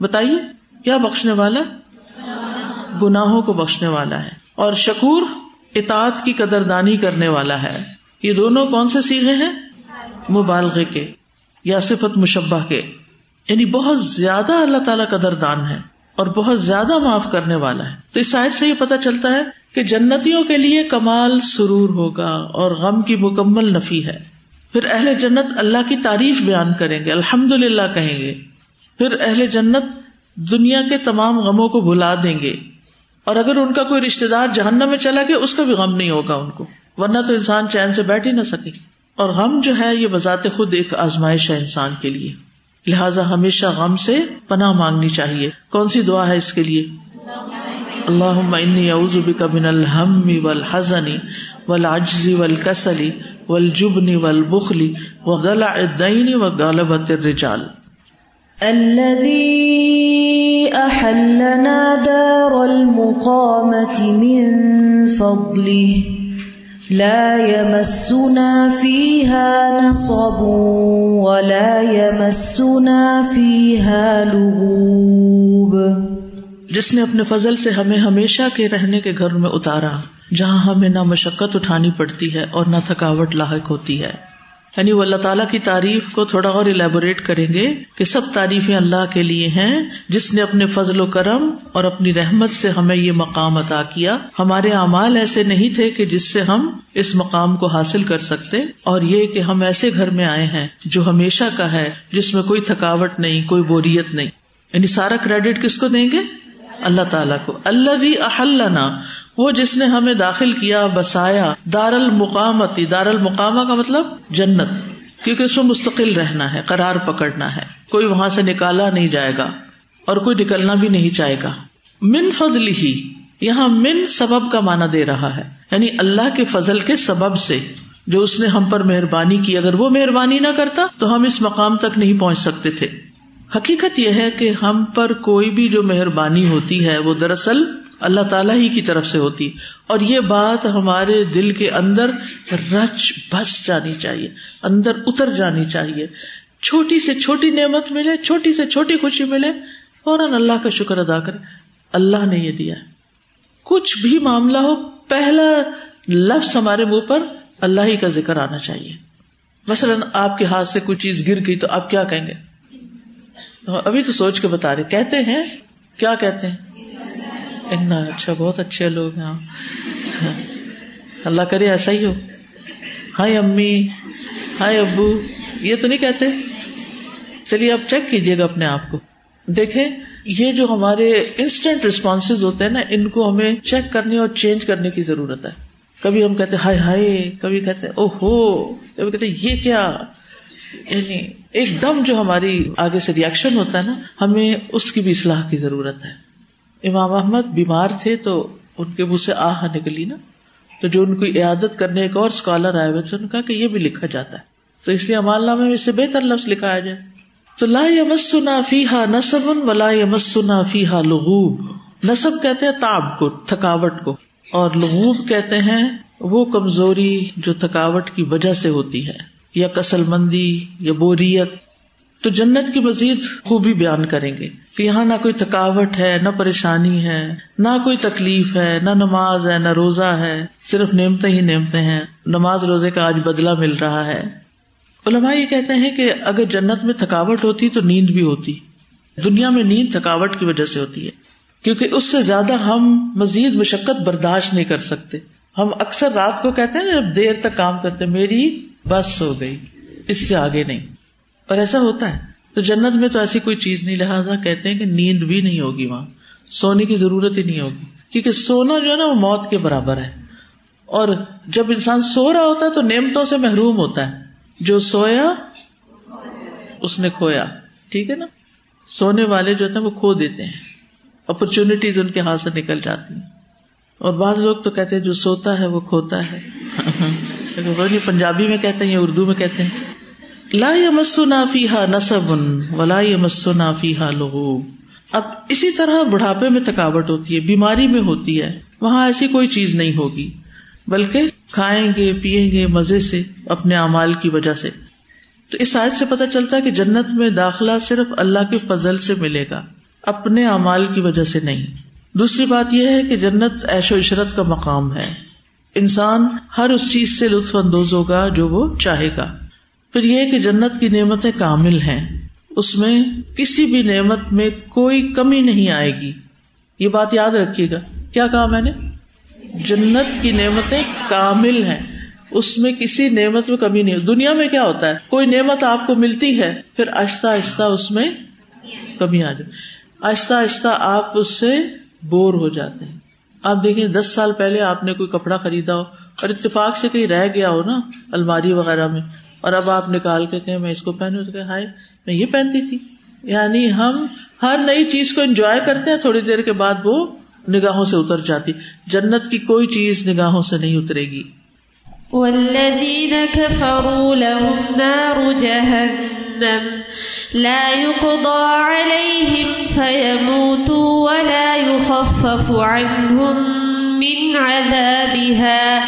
بتائیے، کیا بخشنے والا؟ گناہوں کو بخشنے والا ہے۔ اور شکور، اطاعت کی قدر دانی کرنے والا ہے۔ یہ دونوں کون سے سیگے ہیں؟ مبالغے کے یا صفت مشبہ کے۔ یعنی بہت زیادہ اللہ تعالیٰ قدر دان ہے اور بہت زیادہ معاف کرنے والا ہے۔ تو اس سائز سے یہ پتا چلتا ہے کہ جنتیوں کے لیے کمال سرور ہوگا اور غم کی مکمل نفی ہے۔ پھر اہل جنت اللہ کی تعریف بیان کریں گے الحمد للہ کہیں گے۔ پھر اہل جنت دنیا کے تمام غموں کو بھلا دیں گے۔ اور اگر ان کا کوئی رشتے دار جہنم میں چلا گیا، اس کا بھی غم نہیں ہوگا ان کو۔ ورنہ تو انسان چین سے بیٹھ ہی نہ سکے۔ اور غم جو ہے، یہ بذات خود ایک آزمائش ہے انسان کے لیے۔ لہٰذا ہمیشہ غم سے پناہ مانگنی چاہیے۔ کون سی دعا ہے اس کے لیے؟ اللہ بک من الحم والحزن والعجز والکسل والجبن والبخل وغلع الدین وغلبت الرجال. الذي أحلنا دار المقامة من فضله لا يمسنا فيها نصب ولا يمسنا فيها لغوب. جس نے اپنے فضل سے ہمیں ہمیشہ کے رہنے کے گھر میں اتارا جہاں ہمیں نہ مشقت اٹھانی پڑتی ہے اور نہ تھکاوٹ لاحق ہوتی ہے۔ یعنی وہ اللہ تعالیٰ کی تعریف کو تھوڑا اور الیبوریٹ کریں گے کہ سب تعریفیں اللہ کے لیے ہیں، جس نے اپنے فضل و کرم اور اپنی رحمت سے ہمیں یہ مقام عطا کیا۔ ہمارے اعمال ایسے نہیں تھے کہ جس سے ہم اس مقام کو حاصل کر سکتے۔ اور یہ کہ ہم ایسے گھر میں آئے ہیں جو ہمیشہ کا ہے، جس میں کوئی تھکاوٹ نہیں، کوئی بوریت نہیں۔ یعنی سارا کریڈٹ کس کو دیں گے؟ اللہ تعالیٰ کو. اللہ بھی احلنا، وہ جس نے ہمیں داخل کیا، بسایا دار المقامتی دار المقامہ کا مطلب جنت، کیونکہ اس میں مستقل رہنا ہے، قرار پکڑنا ہے۔ کوئی وہاں سے نکالا نہیں جائے گا اور کوئی نکلنا بھی نہیں چاہے گا۔ من فضل ہی یہاں من سبب کا مانا دے رہا ہے۔ یعنی اللہ کے فضل کے سبب سے جو اس نے ہم پر مہربانی کی۔ اگر وہ مہربانی نہ کرتا تو ہم اس مقام تک نہیں پہنچ سکتے تھے۔ حقیقت یہ ہے کہ ہم پر کوئی بھی جو مہربانی ہوتی ہے، وہ دراصل اللہ تعالیٰ ہی کی طرف سے ہوتی۔ اور یہ بات ہمارے دل کے اندر رچ بس جانی چاہیے، اندر اتر جانی چاہیے۔ چھوٹی سے چھوٹی نعمت ملے، چھوٹی سے چھوٹی خوشی ملے، فوراً اللہ کا شکر ادا کرے۔ اللہ نے یہ دیا کچھ بھی معاملہ ہو، پہلا لفظ ہمارے منہ پر اللہ ہی کا ذکر آنا چاہیے۔ مثلاً آپ کے ہاتھ سے کوئی چیز گر گئی تو آپ کیا کہیں گے؟ ہاں، ابھی تو سوچ کے بتا رہے، کہتے ہیں؟ کیا کہتے ہیں؟ اچھا بہت اچھے لوگ ہیں اللہ کرے، ایسا ہی ہو۔ ہائے امی، ہائے ابو، یہ تو نہیں کہتے؟ چلیے آپ چیک کیجیے گا اپنے آپ کو۔ دیکھیں، یہ جو ہمارے انسٹنٹ ریسپانس ہوتے ہیں نا، ان کو ہمیں چیک کرنے اور چینج کرنے کی ضرورت ہے۔ کبھی ہم کہتے ہائے ہائے، کبھی کہتے او ہو کبھی کہتے یہ کیا؟ یعنی ایک دم جو ہماری آگے سے ریئیکشن ہوتا ہے نا، ہمیں اس کی بھی اصلاح کی ضرورت ہے۔ امام احمد بیمار تھے تو ان کے منہ سے آہ نکلی نا۔ تو جو ان کی عیادت کرنے ایک اور اسکالر آئے ہوئے نے کہا کہ یہ بھی لکھا جاتا ہے۔ تو اس لیے امال نامے میں اس سے بہتر لفظ لکھایا جائے۔ تو لا یمسنا فیحا نصب ولا یمسنا فیحا لغوب۔ نصب کہتے ہیں تاب کو، تھکاوٹ کو۔ اور لغوب کہتے ہیں وہ کمزوری جو تھکاوٹ کی وجہ سے ہوتی ہے۔ یا کسل مندی یا بوریت، تو جنت کی مزید خوبی بیان کریں گے کہ یہاں نہ کوئی تھکاوٹ ہے، نہ پریشانی ہے، نہ کوئی تکلیف ہے، نہ نماز ہے، نہ روزہ ہے، صرف نیمتے ہی نیمتے ہیں۔ نماز روزے کا آج بدلا مل رہا ہے۔ علماء یہ کہتے ہیں کہ اگر جنت میں تھکاوٹ ہوتی تو نیند بھی ہوتی۔ دنیا میں نیند تھکاوٹ کی وجہ سے ہوتی ہے۔ کیونکہ اس سے زیادہ ہم مزید مشقت برداشت نہیں کر سکتے۔ ہم اکثر رات کو کہتے ہیں، جب دیر تک کام کرتے میری بس ہو گئی، اس سے آگے نہیں۔ اور ایسا ہوتا ہے۔ تو جنت میں تو ایسی کوئی چیز نہیں، لہٰذا کہتے ہیں کہ نیند بھی نہیں ہوگی وہاں۔ سونے کی ضرورت ہی نہیں ہوگی۔ کیونکھ سونا جو ہے نا، وہ موت کے برابر ہے۔ اور جب انسان سو رہا ہوتا ہے تو نعمتوں سے محروم ہوتا ہے۔ جو سویا، اس نے کھویا۔ ٹھیک ہے نا؟ سونے والے جو ہے وہ کھو دیتے ہیں۔ اپرچونٹیز ان کے ہاتھ سے نکل جاتی ہیں۔ اور بعض لوگ تو کہتے ہیں، جو سوتا ہے، وہ کھوتا ہے۔ پنجابی میں کہتے ہیں یا اردو میں کہتے ہیں؟ لا مسو نافی ہا نصب ولا مسو نافی ہا لغوب۔ اب اسی طرح بڑھاپے میں تھکاوٹ ہوتی ہے، بیماری میں ہوتی ہے، وہاں ایسی کوئی چیز نہیں ہوگی، بلکہ کھائیں گے، پیئیں گے مزے سے اپنے امال کی وجہ سے۔ تو اس سائز سے پتہ چلتا ہے کہ جنت میں داخلہ صرف اللہ کے فضل سے ملے گا، اپنے امال کی وجہ سے نہیں۔ دوسری بات یہ ہے کہ جنت ایش و عشرت کا مقام ہے۔ انسان ہر اس چیز سے لطف اندوز ہوگا جو وہ چاہے گا۔ پھر یہ کہ جنت کی نعمتیں کامل ہیں۔ اس میں کسی بھی نعمت میں کوئی کمی نہیں آئے گی۔ یہ بات یاد رکھیے گا۔ کیا کہا میں نے؟ جنت کی نعمتیں کامل ہیں۔ اس میں کسی نعمت میں کمی نہیں۔ دنیا میں کیا ہوتا ہے؟ کوئی نعمت آپ کو ملتی ہے، پھر آہستہ آہستہ اس میں کمی آ جائے آہستہ آہستہ آپ اس سے بور ہو جاتے ہیں۔ آپ دیکھیں دس سال پہلے آپ نے کوئی کپڑا خریدا ہو اور اتفاق سے کہیں رہ گیا ہو نا الماری وغیرہ میں اور اب آپ نکال کے کہ میں اس کو پہنوں تو کہ ہائے میں یہ پہنتی تھی۔ یعنی ہم ہر نئی چیز کو انجوائے کرتے ہیں، تھوڑی دیر کے بعد وہ نگاہوں سے اتر جاتی۔ جنت کی کوئی چیز نگاہوں سے نہیں اترے گی۔ لا يقضى عليهم فيموتوا ولا يخفف عنهم من عذابها.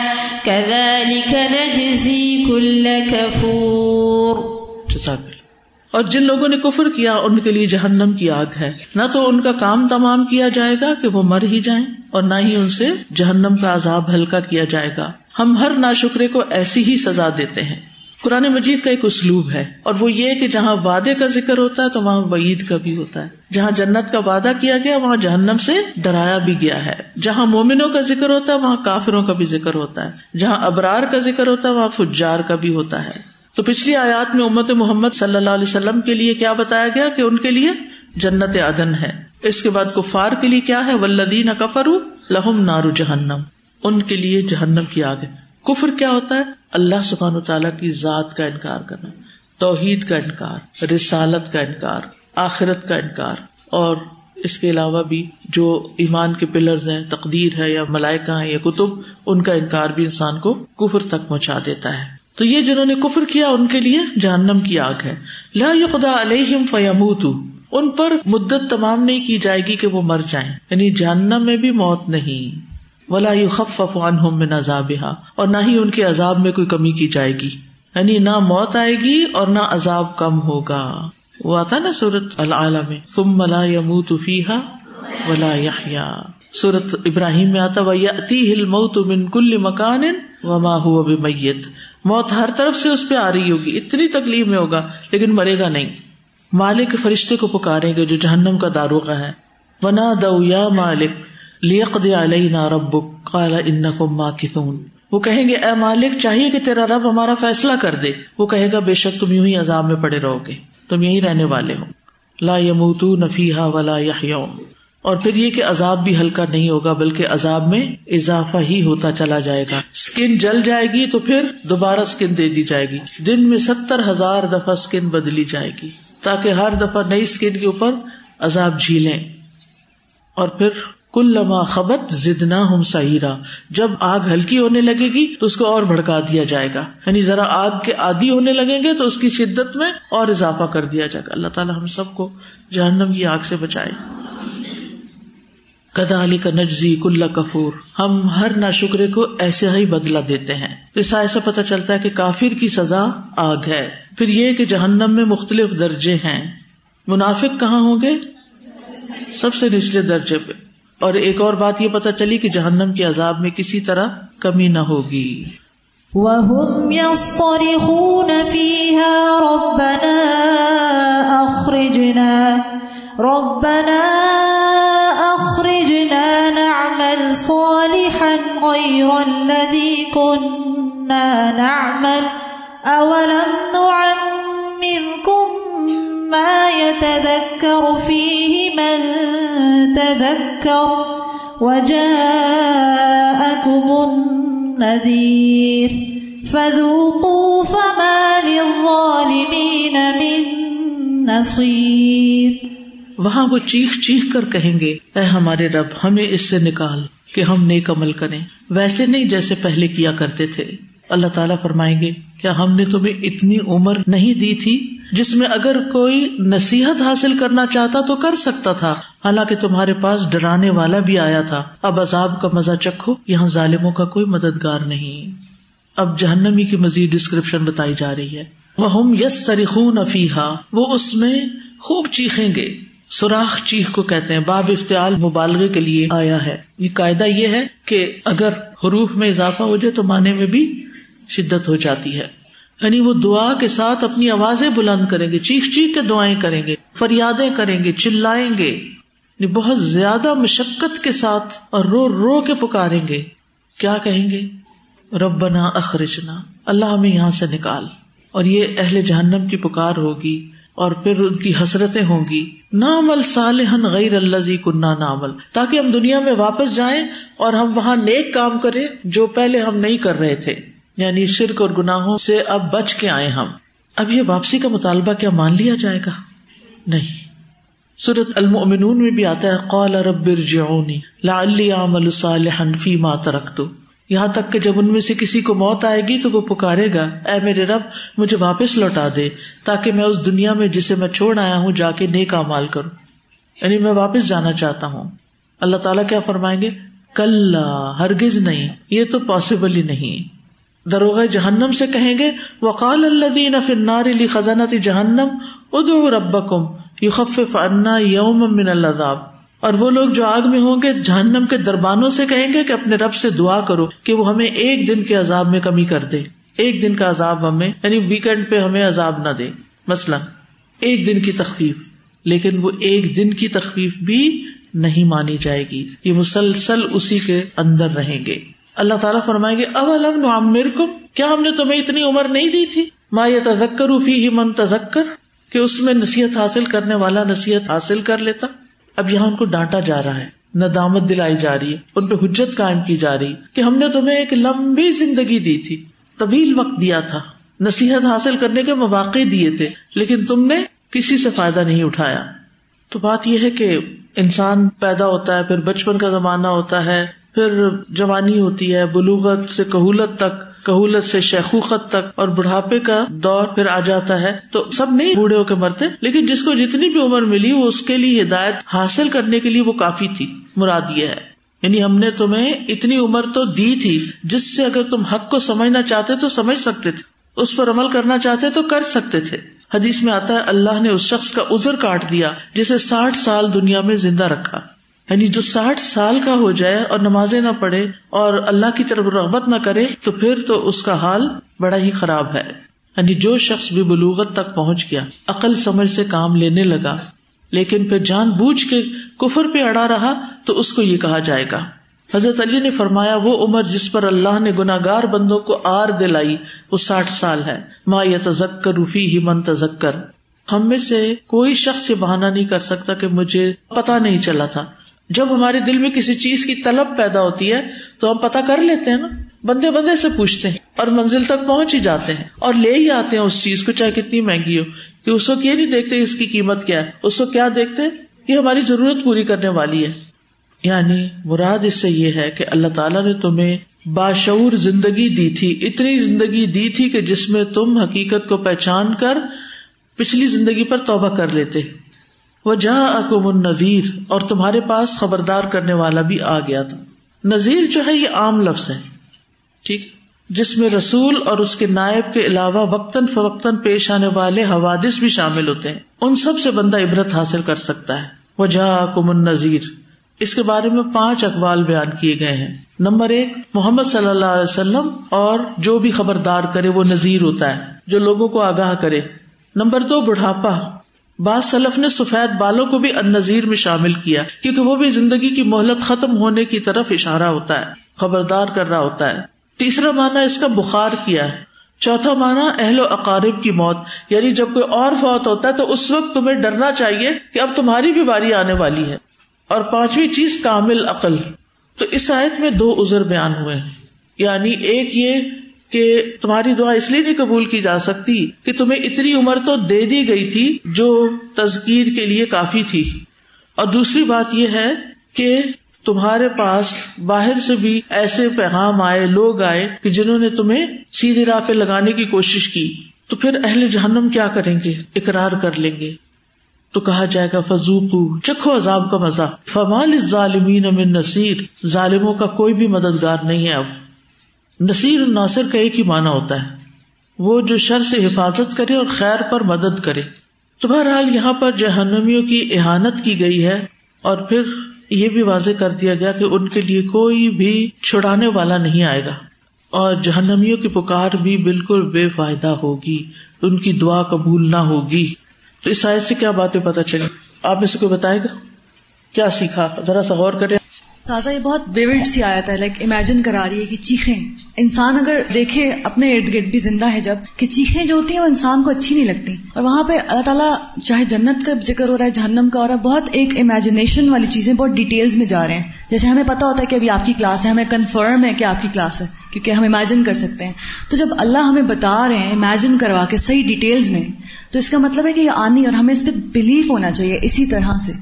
كذلك نجزي كل كفور. اور جن لوگوں نے کفر کیا، ان کے لیے جہنم کی آگ ہے۔ نہ تو ان کا کام تمام کیا جائے گا کہ وہ مر ہی جائیں، اور نہ ہی ان سے جہنم کا عذاب ہلکا کیا جائے گا۔ ہم ہر ناشکرے کو ایسی ہی سزا دیتے ہیں۔ قرآن مجید کا ایک اسلوب ہے اور وہ یہ کہ جہاں وعدے کا ذکر ہوتا ہے تو وہاں وعید کا بھی ہوتا ہے۔ جہاں جنت کا وعدہ کیا گیا، وہاں جہنم سے ڈرایا بھی گیا ہے۔ جہاں مومنوں کا ذکر ہوتا ہے، وہاں کافروں کا بھی ذکر ہوتا ہے۔ جہاں ابرار کا ذکر ہوتا ہے، وہاں فجار کا بھی ہوتا ہے۔ تو پچھلی آیات میں امت محمد صلی اللہ علیہ وسلم کے لیے کیا بتایا گیا کہ ان کے لیے جنت عدن ہے۔ اس کے بعد کفار کے لیے کیا ہے؟ ولدین کفر لہم نارو جہنم ان کے لیے جہنم کی آگ ہے۔ کفر کیا ہوتا ہے؟ اللہ سبحان تعالیٰ کی ذات کا انکار کرنا، توحید کا انکار، رسالت کا انکار، آخرت کا انکار، اور اس کے علاوہ بھی جو ایمان کے پلرز ہیں، تقدیر ہے، یا ملائکہ ہیں، یا کتب، ان کا انکار بھی انسان کو کفر تک پہنچا دیتا ہے۔ تو یہ جنہوں نے کفر کیا، ان کے لیے جہنم کی آگ ہے۔ لا خدا علیہم فیموت ان پر مدت تمام نہیں کی جائے گی کہ وہ مر جائیں۔ یعنی جہنم میں بھی موت نہیں۔ ولا يخفف عنهم من عذابها اور نہ ہی ان کے عذاب میں کوئی کمی کی جائے گی۔ یعنی نہ موت آئے گی اور نہ عذاب کم ہوگا۔ وہ آتا نا سورت العالم ثم لا يموت فيها ولا يحيا سورت ابراہیم میں آتا وَيَأْتِيهِ الْمَوْتُ مِن كُلِّ مَكَانٍ وَمَا هُوَ بِمَيِّتٍ موت ہر طرف سے اس پہ آ رہی ہوگی، اتنی تکلیف میں ہوگا، لیکن مرے گا نہیں۔ مالک فرشتے کو پکارے گے جو جہنم کا داروغ ہے۔ ونا دو یا مالک لیک علینا ربک کالا ان کو ماں کسون وہ کہیں گے، اے مالک، چاہیے کہ تیرا رب ہمارا فیصلہ کر دے۔ وہ کہے گا، بے شک تم یوں ہی عذاب میں پڑے رہو گے۔ تم یہی رہنے والے ہو۔ لا یموتو نفیحا ولا یحیون۔ اور پھر یہ کہ عذاب بھی ہلکا نہیں ہوگا، بلکہ عذاب میں اضافہ ہی ہوتا چلا جائے گا۔ اسکن جل جائے گی تو پھر دوبارہ اسکن دے دی جائے گی۔ دن میں ستر ہزار دفعہ اسکن بدلی جائے گی، تاکہ ہر دفعہ نئی اسکن کے اوپر عذاب جھیلیں۔ اور پھر کل لما خبت زدنا ہم سہیرا جب آگ ہلکی ہونے لگے گی تو اس کو اور بھڑکا دیا جائے گا۔ یعنی ذرا آگ کے عادی ہونے لگیں گے تو اس کی شدت میں اور اضافہ کر دیا جائے گا۔ اللہ تعالیٰ ہم سب کو جہنم کی آگ سے بچائے۔ کدا علی کا نجزی کل کفور۔ ہم ہر نا شکرے کو ایسے ہی بدلا دیتے ہیں۔ ایسا ایسا پتا چلتا ہے کہ کافر کی سزا آگ ہے۔ پھر یہ کہ جہنم میں مختلف درجے ہیں۔ منافق کہاں ہوں گے؟ سب سے نچلے درجے پہ۔ اور ایک اور بات یہ پتا چلی کہ جہنم کے عذاب میں کسی طرح کمی نہ ہوگی۔ وهم يصطرخون فيها ربنا أخرجنا ربنا أخرجنا نعمل صالحا غير الذي كنا نعمل، أولم نعمركم ما يتذكر فيه من تذكر وجاءكم النذير فذوقوا فما للظالمين من نصير. وہاں وہ چیخ چیخ کر کہیں گے، اے ہمارے رب، ہمیں اس سے نکال کہ ہم نیک عمل کریں۔ ویسے نہیں جیسے پہلے کیا کرتے تھے۔ اللہ تعالیٰ فرمائیں گے، کیا ہم نے تمہیں اتنی عمر نہیں دی تھی جس میں اگر کوئی نصیحت حاصل کرنا چاہتا تو کر سکتا تھا۔ حالانکہ تمہارے پاس ڈرانے والا بھی آیا تھا۔ اب عذاب کا مزہ چکھو، یہاں ظالموں کا کوئی مددگار نہیں۔ اب جہنمی کی مزید ڈسکرپشن بتائی جا رہی ہے۔ وہ ہم یس تریخون افیحا وہ اس میں خوب چیخیں گے۔ سوراخ چیخ کو کہتے ہیں، باب افتعال مبالغے کے لیے آیا ہے۔ یہ قاعدہ یہ ہے کہ اگر حروف میں اضافہ ہو جائے تو معنی میں بھی شدت ہو جاتی ہے۔ یعنی وہ دعا کے ساتھ اپنی آوازیں بلند کریں گے، چیخ چیخ کے دعائیں کریں گے، فریادیں کریں گے، چلائیں گے۔ یعنی بہت زیادہ مشقت کے ساتھ اور رو رو کے پکاریں گے۔ کیا کہیں گے؟ ربنا اخرجنا۔ اللہ ہمیں یہاں سے نکال۔ اور یہ اہل جہنم کی پکار ہوگی اور پھر ان کی حسرتیں ہوں گی۔ نامل صالحن غیر اللہ کنہ نامل تاکہ ہم دنیا میں واپس جائیں اور ہم وہاں نیک کام کریں جو پہلے ہم نہیں کر رہے تھے۔ یعنی شرک اور گناہوں سے اب بچ کے آئے ہم۔ اب یہ واپسی کا مطالبہ کیا مان لیا جائے گا؟ نہیں۔ سورت المؤمنون میں بھی آتا ہے، قال رب ارجعونی لعلی اعمل صالحا فیما ترکتو یہاں تک کہ جب ان میں سے کسی کو موت آئے گی تو وہ پکارے گا، اے میرے رب، مجھے واپس لوٹا دے تاکہ میں اس دنیا میں جسے میں چھوڑ آیا ہوں جا کے نیک مال کروں۔ یعنی میں واپس جانا چاہتا ہوں۔ اللہ تعالیٰ کیا فرمائیں گے؟ کل ہرگز نہیں، یہ تو پاسبل ہی نہیں۔ دروغ جہنم سے کہیں گے، وقال اللہ فنار علی خزانہ جہنم ادو رب کم یو انا یوم من اللہ اور وہ لوگ جو آگ میں ہوں گے، جہنم کے دربانوں سے کہیں گے کہ اپنے رب سے دعا کرو کہ وہ ہمیں ایک دن کے عذاب میں کمی کر دے۔ ایک دن کا عذاب ہمیں یعنی ویکینڈ پہ ہمیں عذاب نہ دے۔ مثلاً، ایک دن کی تخفیف، لیکن وہ ایک دن کی تخفیف بھی نہیں مانی جائے گی۔ یہ مسلسل اسی کے اندر رہیں گے۔ اللہ تعالیٰ فرمائیں گے اب الم عامر کو کیا ہم نے تمہیں اتنی عمر نہیں دی تھی؟ ماں یہ تذکر فی ہی من تذکر، کہ اس میں نصیحت حاصل کرنے والا نصیحت حاصل کر لیتا۔ اب یہاں ان کو ڈانٹا جا رہا ہے، ندامت دلائی جا رہی ہے ان پہ حجت قائم کی جا رہی کہ ہم نے تمہیں ایک لمبی زندگی دی تھی، طویل وقت دیا تھا۔ نصیحت حاصل کرنے کے مواقع دیے تھے، لیکن تم نے کسی سے فائدہ نہیں اٹھایا۔ تو بات یہ ہے کہ انسان پیدا ہوتا ہے، پھر بچپن کا زمانہ ہوتا ہے پھر جوانی ہوتی ہے، بلوغت سے کہولت تک، کہولت سے شیخوخت تک اور بڑھاپے کا دور پھر آ جاتا ہے۔ تو سب نہیں بوڑھے ہو کے مرتے، لیکن جس کو جتنی بھی عمر ملی، وہ اس کے لیے ہدایت حاصل کرنے کے لیے وہ کافی تھی۔ مراد یہ ہے۔ یعنی ہم نے تمہیں اتنی عمر تو دی تھی، جس سے اگر تم حق کو سمجھنا چاہتے تو سمجھ سکتے تھے، اس پر عمل کرنا چاہتے تو کر سکتے تھے۔ حدیث میں آتا ہے، اللہ نے اس شخص کا ازر کاٹ دیا، جسے ساٹھ سال دنیا میں زندہ رکھا۔ یعنی جو ساٹھ سال کا ہو جائے اور نمازیں نہ پڑھے اور اللہ کی طرف رغبت نہ کرے، تو پھر تو اس کا حال بڑا ہی خراب ہے۔ یعنی جو شخص بھی بلوغت تک پہنچ گیا، عقل سمجھ سے کام لینے لگا، لیکن پھر جان بوجھ کے کفر پہ اڑا رہا، تو اس کو یہ کہا جائے گا۔ حضرت علی نے فرمایا، وہ عمر جس پر اللہ نے گناگار بندوں کو آر دلائی، وہ ساٹھ سال ہے۔ ماں یا تزکر روفی ہی من تزکر ہم میں سے کوئی شخص یہ بہانا نہیں کر سکتا کہ مجھے پتا نہیں چلا تھا۔ جب ہمارے دل میں کسی چیز کی طلب پیدا ہوتی ہے تو ہم پتا کر لیتے ہیں نا، بندے بندے سے پوچھتے ہیں اور منزل تک پہنچ ہی جاتے ہیں اور لے ہی آتے ہیں اس چیز کو، چاہے کتنی مہنگی ہو، کہ اس وقت یہ نہیں دیکھتے اس کی قیمت کیا ہے، اس وقت کیا دیکھتے کہ ہماری ضرورت پوری کرنے والی ہے۔ یعنی مراد اس سے یہ ہے کہ اللہ تعالیٰ نے تمہیں باشعور زندگی دی تھی، اتنی زندگی دی تھی کہ جس میں تم حقیقت کو پہچان کر پچھلی زندگی پر توبہ کر لیتے۔ وہ جہاں اکم النویر اور تمہارے پاس خبردار کرنے والا بھی آ گیا تھا۔ نذیر جو ہے، یہ عام لفظ ہے۔ ٹھیک؟ جس میں رسول اور اس کے نائب کے علاوہ وقتاً فوقتاً پیش آنے والے حوادث بھی شامل ہوتے ہیں۔ ان سب سے بندہ عبرت حاصل کر سکتا ہے۔ وہ جہاں کم النظیر اس کے بارے میں پانچ اقوال بیان کیے گئے ہیں۔ نمبر ایک، محمد صلی اللہ علیہ وسلم اور جو بھی خبردار کرے، وہ نذیر ہوتا ہے، جو لوگوں کو آگاہ کرے۔ نمبر دو، بڑھاپا۔ بعض سلف نے سفید بالوں کو بھی ان نذیر میں شامل کیا، کیونکہ وہ بھی زندگی کی مہلت ختم ہونے کی طرف اشارہ ہوتا ہے، خبردار کر رہا ہوتا ہے۔ تیسرا مانا اس کا بخار کیا ہے۔ چوتھا مانا اہل و اقارب کی موت یعنی جب کوئی اور فوت ہوتا ہے تو اس وقت تمہیں ڈرنا چاہیے کہ اب تمہاری بھی باری آنے والی ہے۔ اور پانچویں چیز کامل عقل۔ تو اس آیت میں دو ازر بیان ہوئے یعنی ایک یہ کہ تمہاری دعا اس لیے نہیں قبول کی جا سکتی کہ تمہیں اتنی عمر تو دے دی گئی تھی جو تذکیر کے لیے کافی تھی۔ اور دوسری بات یہ ہے کہ تمہارے پاس باہر سے بھی ایسے پیغام آئے، لوگ آئے کہ جنہوں نے تمہیں سیدھی راہ پہ لگانے کی کوشش کی۔ تو پھر اہل جہنم کیا کریں گے؟ اقرار کر لیں گے۔ تو کہا جائے گا فضوق چکھو عذاب کا مزہ۔ فمال ظالمین امن نصیر۔ ظالموں کا کوئی بھی مددگار نہیں ہے اب۔ نصیر ناصر کا ایک ہی معنی ہوتا ہے۔ وہ جو شر سے حفاظت کرے اور خیر پر مدد کرے۔ تو بہرحال یہاں پر جہنمیوں کی احانت کی گئی ہے اور پھر یہ بھی واضح کر دیا گیا کہ ان کے لیے کوئی بھی چھڑانے والا نہیں آئے گا۔ اور جہنمیوں کی پکار بھی بالکل بے فائدہ ہوگی۔ ان کی دعا قبول نہ ہوگی۔ تو اس سائز سے کیا باتیں پتا چلی آپ میں سے کوئی بتائے گا؟ کیا سیکھا؟ ذرا سا غور کرے تازہ یہ بہت ویوڈ سی آیا تھا لائک امیجن کرا رہی ہے کہ چیخیں. انسان اگر دیکھے، اپنے ارد گرد بھی زندہ ہے جب، کہ چیخیں جو ہوتی ہیں وہ انسان کو اچھی نہیں لگتی. اور وہاں پہ اللہ تعالیٰ چاہے جنت کا ذکر ہو رہا ہے، جہنم کا ہو رہا ہے، بہت ایک امیجنیشن والی چیزیں بہت ڈیٹیلز میں جا رہے ہیں. جیسے ہمیں پتا ہوتا ہے کہ ابھی آپ کی کلاس ہے، ہمیں کنفرم ہے کہ آپ کی کلاس ہے، کیونکہ ہم امیجن کر سکتے ہیں. تو جب اللہ ہمیں بتا رہے ہیں امیجن کروا کے صحیح ڈیٹیلز میں، تو اس کا مطلب ہے کہ یہ آنی اور ہمیں اس پہ بلیف ہونا چاہیے اسی طرح سے.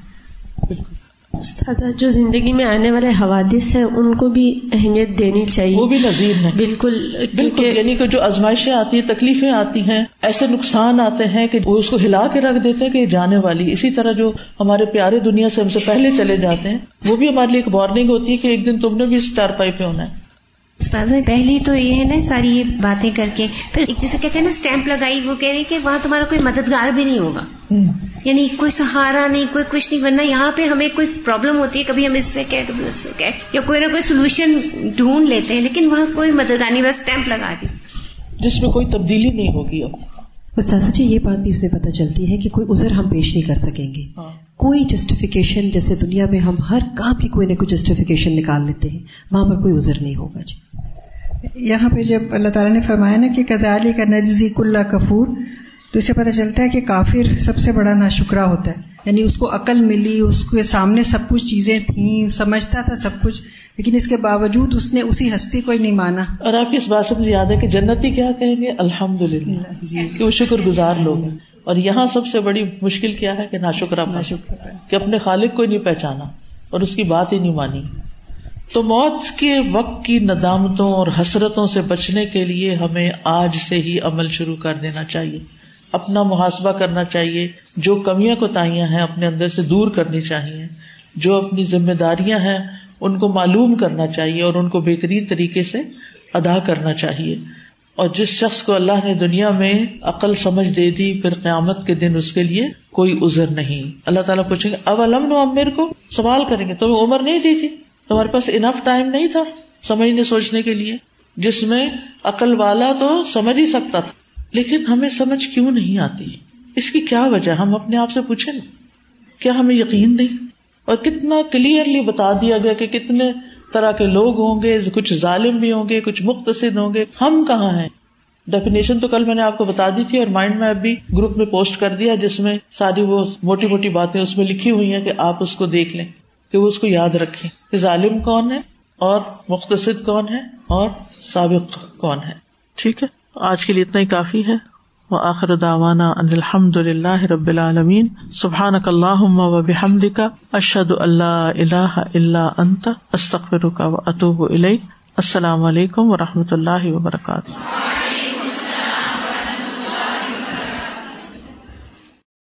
بالکل۔ استاذہ جو زندگی میں آنے والے حوادث ہیں ان کو بھی اہمیت دینی چاہیے۔ وہ بھی نظیر ہے بالکل بالکل یعنی کہ جو ازمائشیں آتی ہیں تکلیفیں آتی ہیں ایسے نقصان آتے ہیں کہ وہ اس کو ہلا کے رکھ دیتے ہیں کہ جانے والی۔ اسی طرح جو ہمارے پیارے دنیا سے ہم سے پہلے چلے جاتے ہیں وہ بھی ہمارے لیے ایک وارننگ ہوتی ہے کہ ایک دن تم نے بھی اس چار پائی پہ ہونا ہے۔ استاذہ پہلی تو یہ ہے نا ساری یہ باتیں کر کے۔ پھر جیسے کہتے ہیں نا اسٹیمپ لگائی وہ کہہ رہے کہ وہاں تمہارا کوئی مددگار بھی نہیں ہوگا۔ یعنی کوئی سہارا نہیں کوئی کچھ نہیں ورنہ یہاں پہ ہمیں کوئی پرابلم ہوتی ہے کبھی ہم اس سے کہ کبھی اس سے کہ یا کوئی نہ کوئی سولوشن ڈھونڈ لیتے ہیں لیکن وہاں کوئی مددگار نہیں بس اسٹیمپ لگا دی۔ جس میں کوئی تبدیلی نہیں ہوگی اب۔ استاذہ جی یہ بات بھی اسے پتہ چلتی ہے کہ کوئی عذر ہم پیش نہیں کر سکیں گے۔ کوئی جسٹیفیکیشن جیسے دنیا میں ہم ہر کام کی کوئی نہ کوئی جسٹیفیکیشن نکال لیتے ہیں وہاں پر کوئی عذر نہیں ہوگا جی۔ یہاں پہ جب اللہ تعالیٰ نے فرمایا نا کہ کزالی کا نزیک اللہ کفور تو اسے پتہ چلتا ہے کہ کافر سب سے بڑا نا شکرا ہوتا ہے۔ یعنی اس کو عقل ملی اس کے سامنے سب کچھ چیزیں تھیں سمجھتا تھا سب کچھ لیکن اس کے باوجود اس نے اسی ہستی کو ہی نہیں مانا۔ اور آپ کی اس بات سے مجھے یاد ہے کہ جنتی کیا کہیں گے؟ الحمد للہ جی۔ کہ وہ شکر گزار لوگ ہیں۔ اور یہاں سب سے بڑی مشکل کیا ہے کہ نا شکرا کہ اپنے خالق کو نہیں پہچانا اور اس کی بات ہی نہیں مانی۔ تو موت کے وقت کی ندامتوں اور حسرتوں سے بچنے کے لیے ہمیں آج سے ہی عمل شروع کر دینا چاہیے۔ اپنا محاسبہ کرنا چاہیے، جو کمیاں کوتاہیاں ہیں اپنے اندر سے دور کرنی چاہیے، جو اپنی ذمہ داریاں ہیں ان کو معلوم کرنا چاہیے اور ان کو بہترین طریقے سے ادا کرنا چاہیے۔ اور جس شخص کو اللہ نے دنیا میں عقل سمجھ دے دی، پھر قیامت کے دن اس کے لیے کوئی ازر نہیں۔ اللہ تعالیٰ پوچھیں گے اب علم نو امیر کو؟ سوال کریں گے تمہیں عمر نہیں دی تھی؟ تمہارے پاس انف ٹائم نہیں تھا سمجھنے، سوچنے کے لیے؟ جس میں عقل والا تو سمجھ ہی سکتا تھا۔ لیکن ہمیں سمجھ کیوں نہیں آتی؟ اس کی کیا وجہ؟ ہم اپنے آپ سے پوچھیں۔ نا کیا ہمیں یقین نہیں؟ اور کتنا کلیئرلی بتا دیا گیا کہ کتنے طرح کے لوگ ہوں گے، کچھ ظالم بھی ہوں گے، کچھ مختصد ہوں گے۔ ہم کہاں ہیں؟ ڈیفینیشن تو کل میں نے آپ کو بتا دی تھی اور مائنڈ میں ابھی گروپ میں پوسٹ کر دیا، جس میں ساری وہ موٹی موٹی باتیں اس میں لکھی ہوئی ہیں کہ آپ اس کو دیکھ لیں، کہ وہ اس کو یاد رکھے کہ ظالم کون ہے اور مختصد کون ہے اور سابق کون ہے؟ ٹھیک ہے؟ آج کے لیے اتنا ہی کافی ہے۔ وہ آخر داوانا ان الحمد للہ رب العالمین۔ سبحان اللہ و بحمد کا اشد اللہ اللہ اللہ انت۔ استخر کا و اطوب السلام علیکم و رحمۃ اللہ وبرکاتہ۔